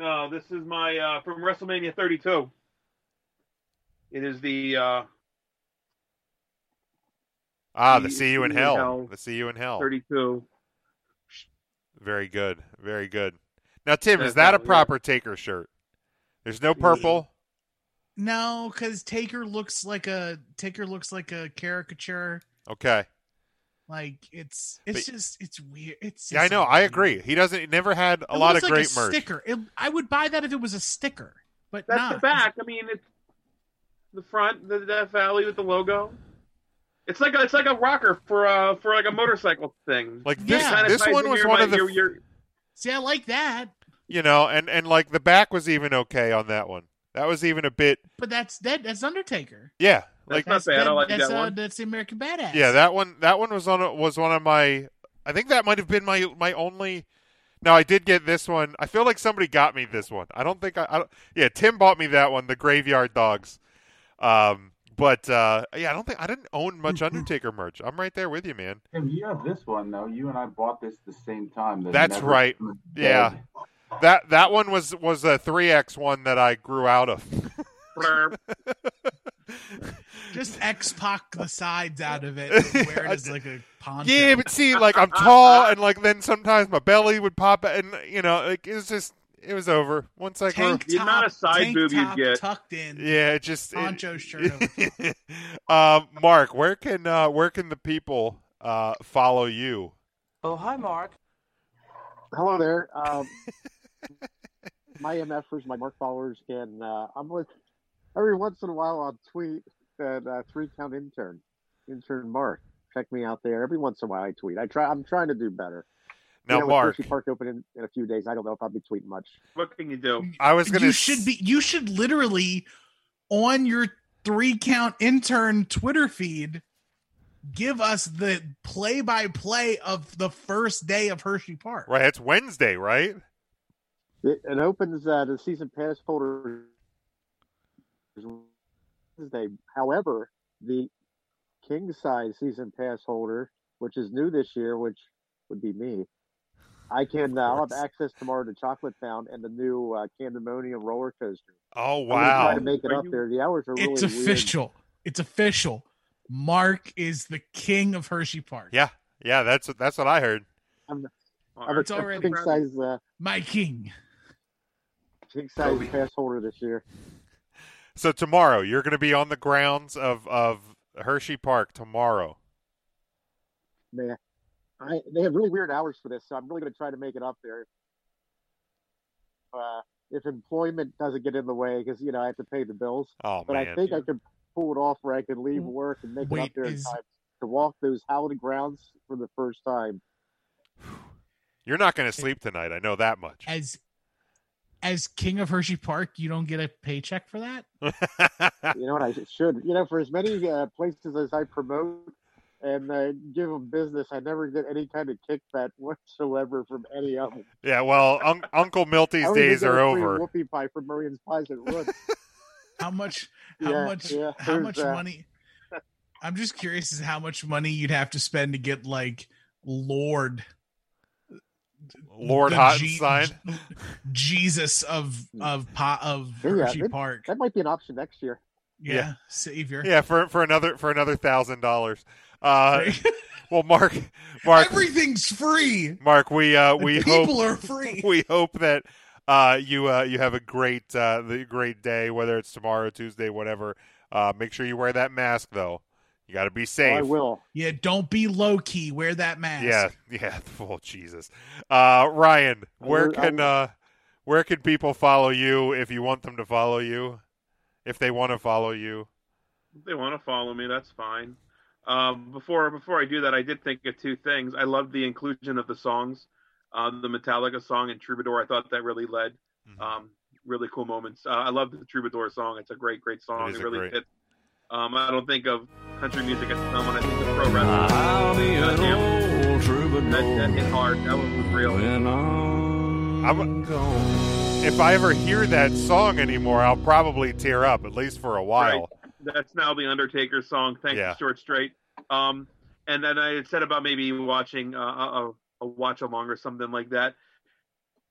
No, this is my uh, from WrestleMania 32. It is the uh, Ah, the See- see you in See You in hell. Hell. The see you in hell. 32. Very good. Very good. Now, Tim, is that a all, yeah. proper Taker shirt? There's no purple. No, because Taker looks like a Taker looks like a caricature. Okay. Like it's it's But- just it's weird. It's Yeah, I just know. I agree. He doesn't. Never had a It lot of looks like great a merch. Sticker. It, I would buy that if it was a sticker, but That's not. the back. I mean, it's the front, the Death Valley with the logo. It's like a, it's like a rocker for uh for like a motorcycle thing. Like this. kinda This one was one of the. your- your- See, I like that, you know, and and like the back was even okay on that one. That was even a bit. but that's that that's Undertaker. Yeah. Like That's not bad. I like that's, that uh, one. That's the American Badass. Yeah, that one. That one was on. a- Was one of my. I think that might have been my my only. No, I did get this one. I feel like somebody got me this one. I don't think I. I don't, yeah, Tim bought me that one, the Graveyard Dogs. Um, but uh, yeah, I don't think I didn't own much Undertaker merch. I'm right there with you, man. Tim, you have this one though. You and I bought this the same time. the That's right. Come Yeah, Dead. that that one was was a three X one that I grew out of. Blurb. Just X Pac the sides out of it, and wear it as like a poncho. yeah, but see, like I'm tall, and like then sometimes my belly would pop, and you know, like it was just it was over once I grew. tank The top, amount of side tank boob you'd get. tucked in. Yeah, it just it- poncho shirt. over. um, Mark, where can uh, where can the people uh, follow you? Oh, hi, Mark. Hello there. Um, my MFers, my Mark followers can. Uh, I'm with every once in a while I'll tweet that uh, three count intern, intern Mark. Check me out there. Every once in a while I tweet. I try. I'm trying to do better. Now, you know, with Mark, Hershey Park open in, in a few days. I don't know if I'll be tweeting much. What can you do? I was gonna. You s- should be. You should literally on your three count intern Twitter feed give us the play by play of the first day of Hershey Park. right. It's Wednesday, right? It, it opens uh, the season pass holder Wednesday. However, the king size season pass holder, which is new this year, which would be me, I can. Uh, I'll have access tomorrow to Chocolate Town and the new uh, Candymonium roller coaster. Oh wow! I'm gonna wow! try to make it Are up you- there. The hours are really It's weird. official. It's official. Mark is the king of Hershey Park. Yeah, yeah. That's that's what I heard. I'm, All I'm right. a already- king size uh, My king. king size pass holder this year. So tomorrow you're going to be on the grounds of of Hershey Park tomorrow. Man, I they have really weird hours for this, so I'm really going to try to make it up there. Uh, if employment doesn't get in the way because you know I have to pay the bills. Oh but I man. think I could pull it off where I could leave work and make it up there in time to walk those hallowed grounds for the first time. You're not going to sleep tonight. I know that much. As as king of Hershey Park, you don't get a paycheck for that. you know what? I should. You know, for as many uh, places as I promote and uh, give them business, I never get any kind of kickback whatsoever from any of them. Yeah, well, un- Uncle Milty's I don't even days are over. Whoopie pie from Marines Pies at Wood. How much? How Yeah, much? yeah, how much that. money? I'm just curious as how much money you'd have to spend to get like Lord Lord the Hottenstein. Jesus of of po- of Yeah, that- Park. That might be an option next year. Yeah, Yeah. Savior. Yeah, for for another for another thousand dollars. Uh, well, Mark, Mark, Everything's free. Mark, we uh, we People hope are free. we hope that uh, you uh, you have a great uh, the great day, whether it's tomorrow, Tuesday, whatever. Uh, make sure you wear that mask, though. You got to be safe. I will. Yeah, don't be low key. Wear that mask. Yeah, yeah. Oh Jesus, uh, Ryan, where will- I can uh, where can people follow you if you want them to follow you? If they want to follow you, If they want to follow me, that's fine. Um, before before I do that, I did think of two things. I loved the inclusion of the songs, uh, the Metallica song and Troubadour. I thought that really led Mm-hmm. um, really cool moments. Uh, I love the Troubadour song. It's a great great song. is It really great- fits. Um, I don't think of country music at the time when I think of pro wrestling. I'll be an Goddamn. old troubadour That, that hit hard. That was real. when I'm, I'm- gone. if I ever hear that song anymore, I'll probably tear up at least for a while. That's now the Undertaker song. Thanks, Yeah. Short Straight. Um, and then I had said about maybe watching uh, a, a watch along or something like that.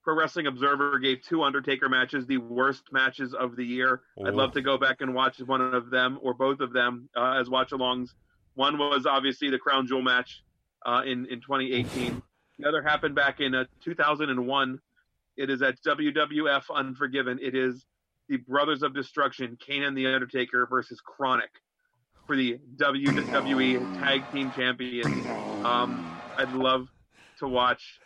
Pro Wrestling Observer gave two Undertaker matches the worst matches of the year. I'd love to go back and watch one of them or both of them uh, as watch alongs. One was obviously the Crown Jewel match uh, in in 2018. The other happened back in uh, 2001. It is at WWF Unforgiven. It is the Brothers of Destruction, Kane and the Undertaker versus KroniK for the WWE Tag Team Champions. Um, I'd love to watch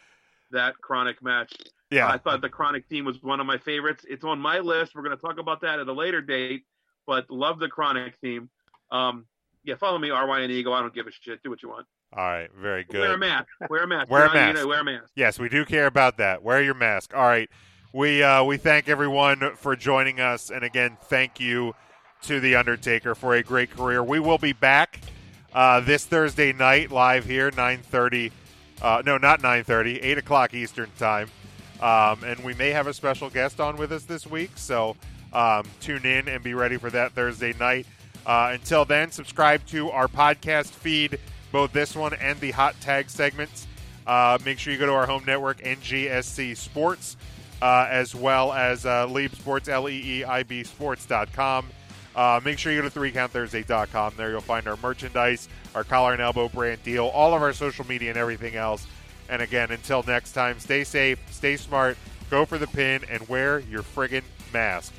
that KroniK match. Yeah. I thought the KroniK theme was one of my favorites. It's on my list. We're going to talk about that at a later date, but love the KroniK theme. Um, yeah, follow me, RY and Eagle. I don't give a shit. Do what you want. All right, very good. Wear a mask. Wear a mask. Wear a You're on, you mask. wear a mask. Yes, we do care about that. Wear your mask. All right. We uh, we thank everyone for joining us, and again, thank you to the Undertaker for a great career. We will be back uh, this Thursday night live here, nine thirty. Uh, no, not nine thirty. Eight o'clock Eastern time, um, and we may have a special guest on with us this week. So um, tune in and be ready for that Thursday night. Uh, until then, subscribe to our podcast feed, both this one and the hot tag segments. Uh, make sure you go to our home network, NGSC Sports, uh, as well as uh, Leib Sports, L E E I B Sports.com. Uh, make sure you go to 3countthursday.com. There you'll find our merchandise, our collar and elbow brand deal, all of our social media, and everything else. And again, until next time, stay safe, stay smart, go for the pin, and wear your friggin' mask.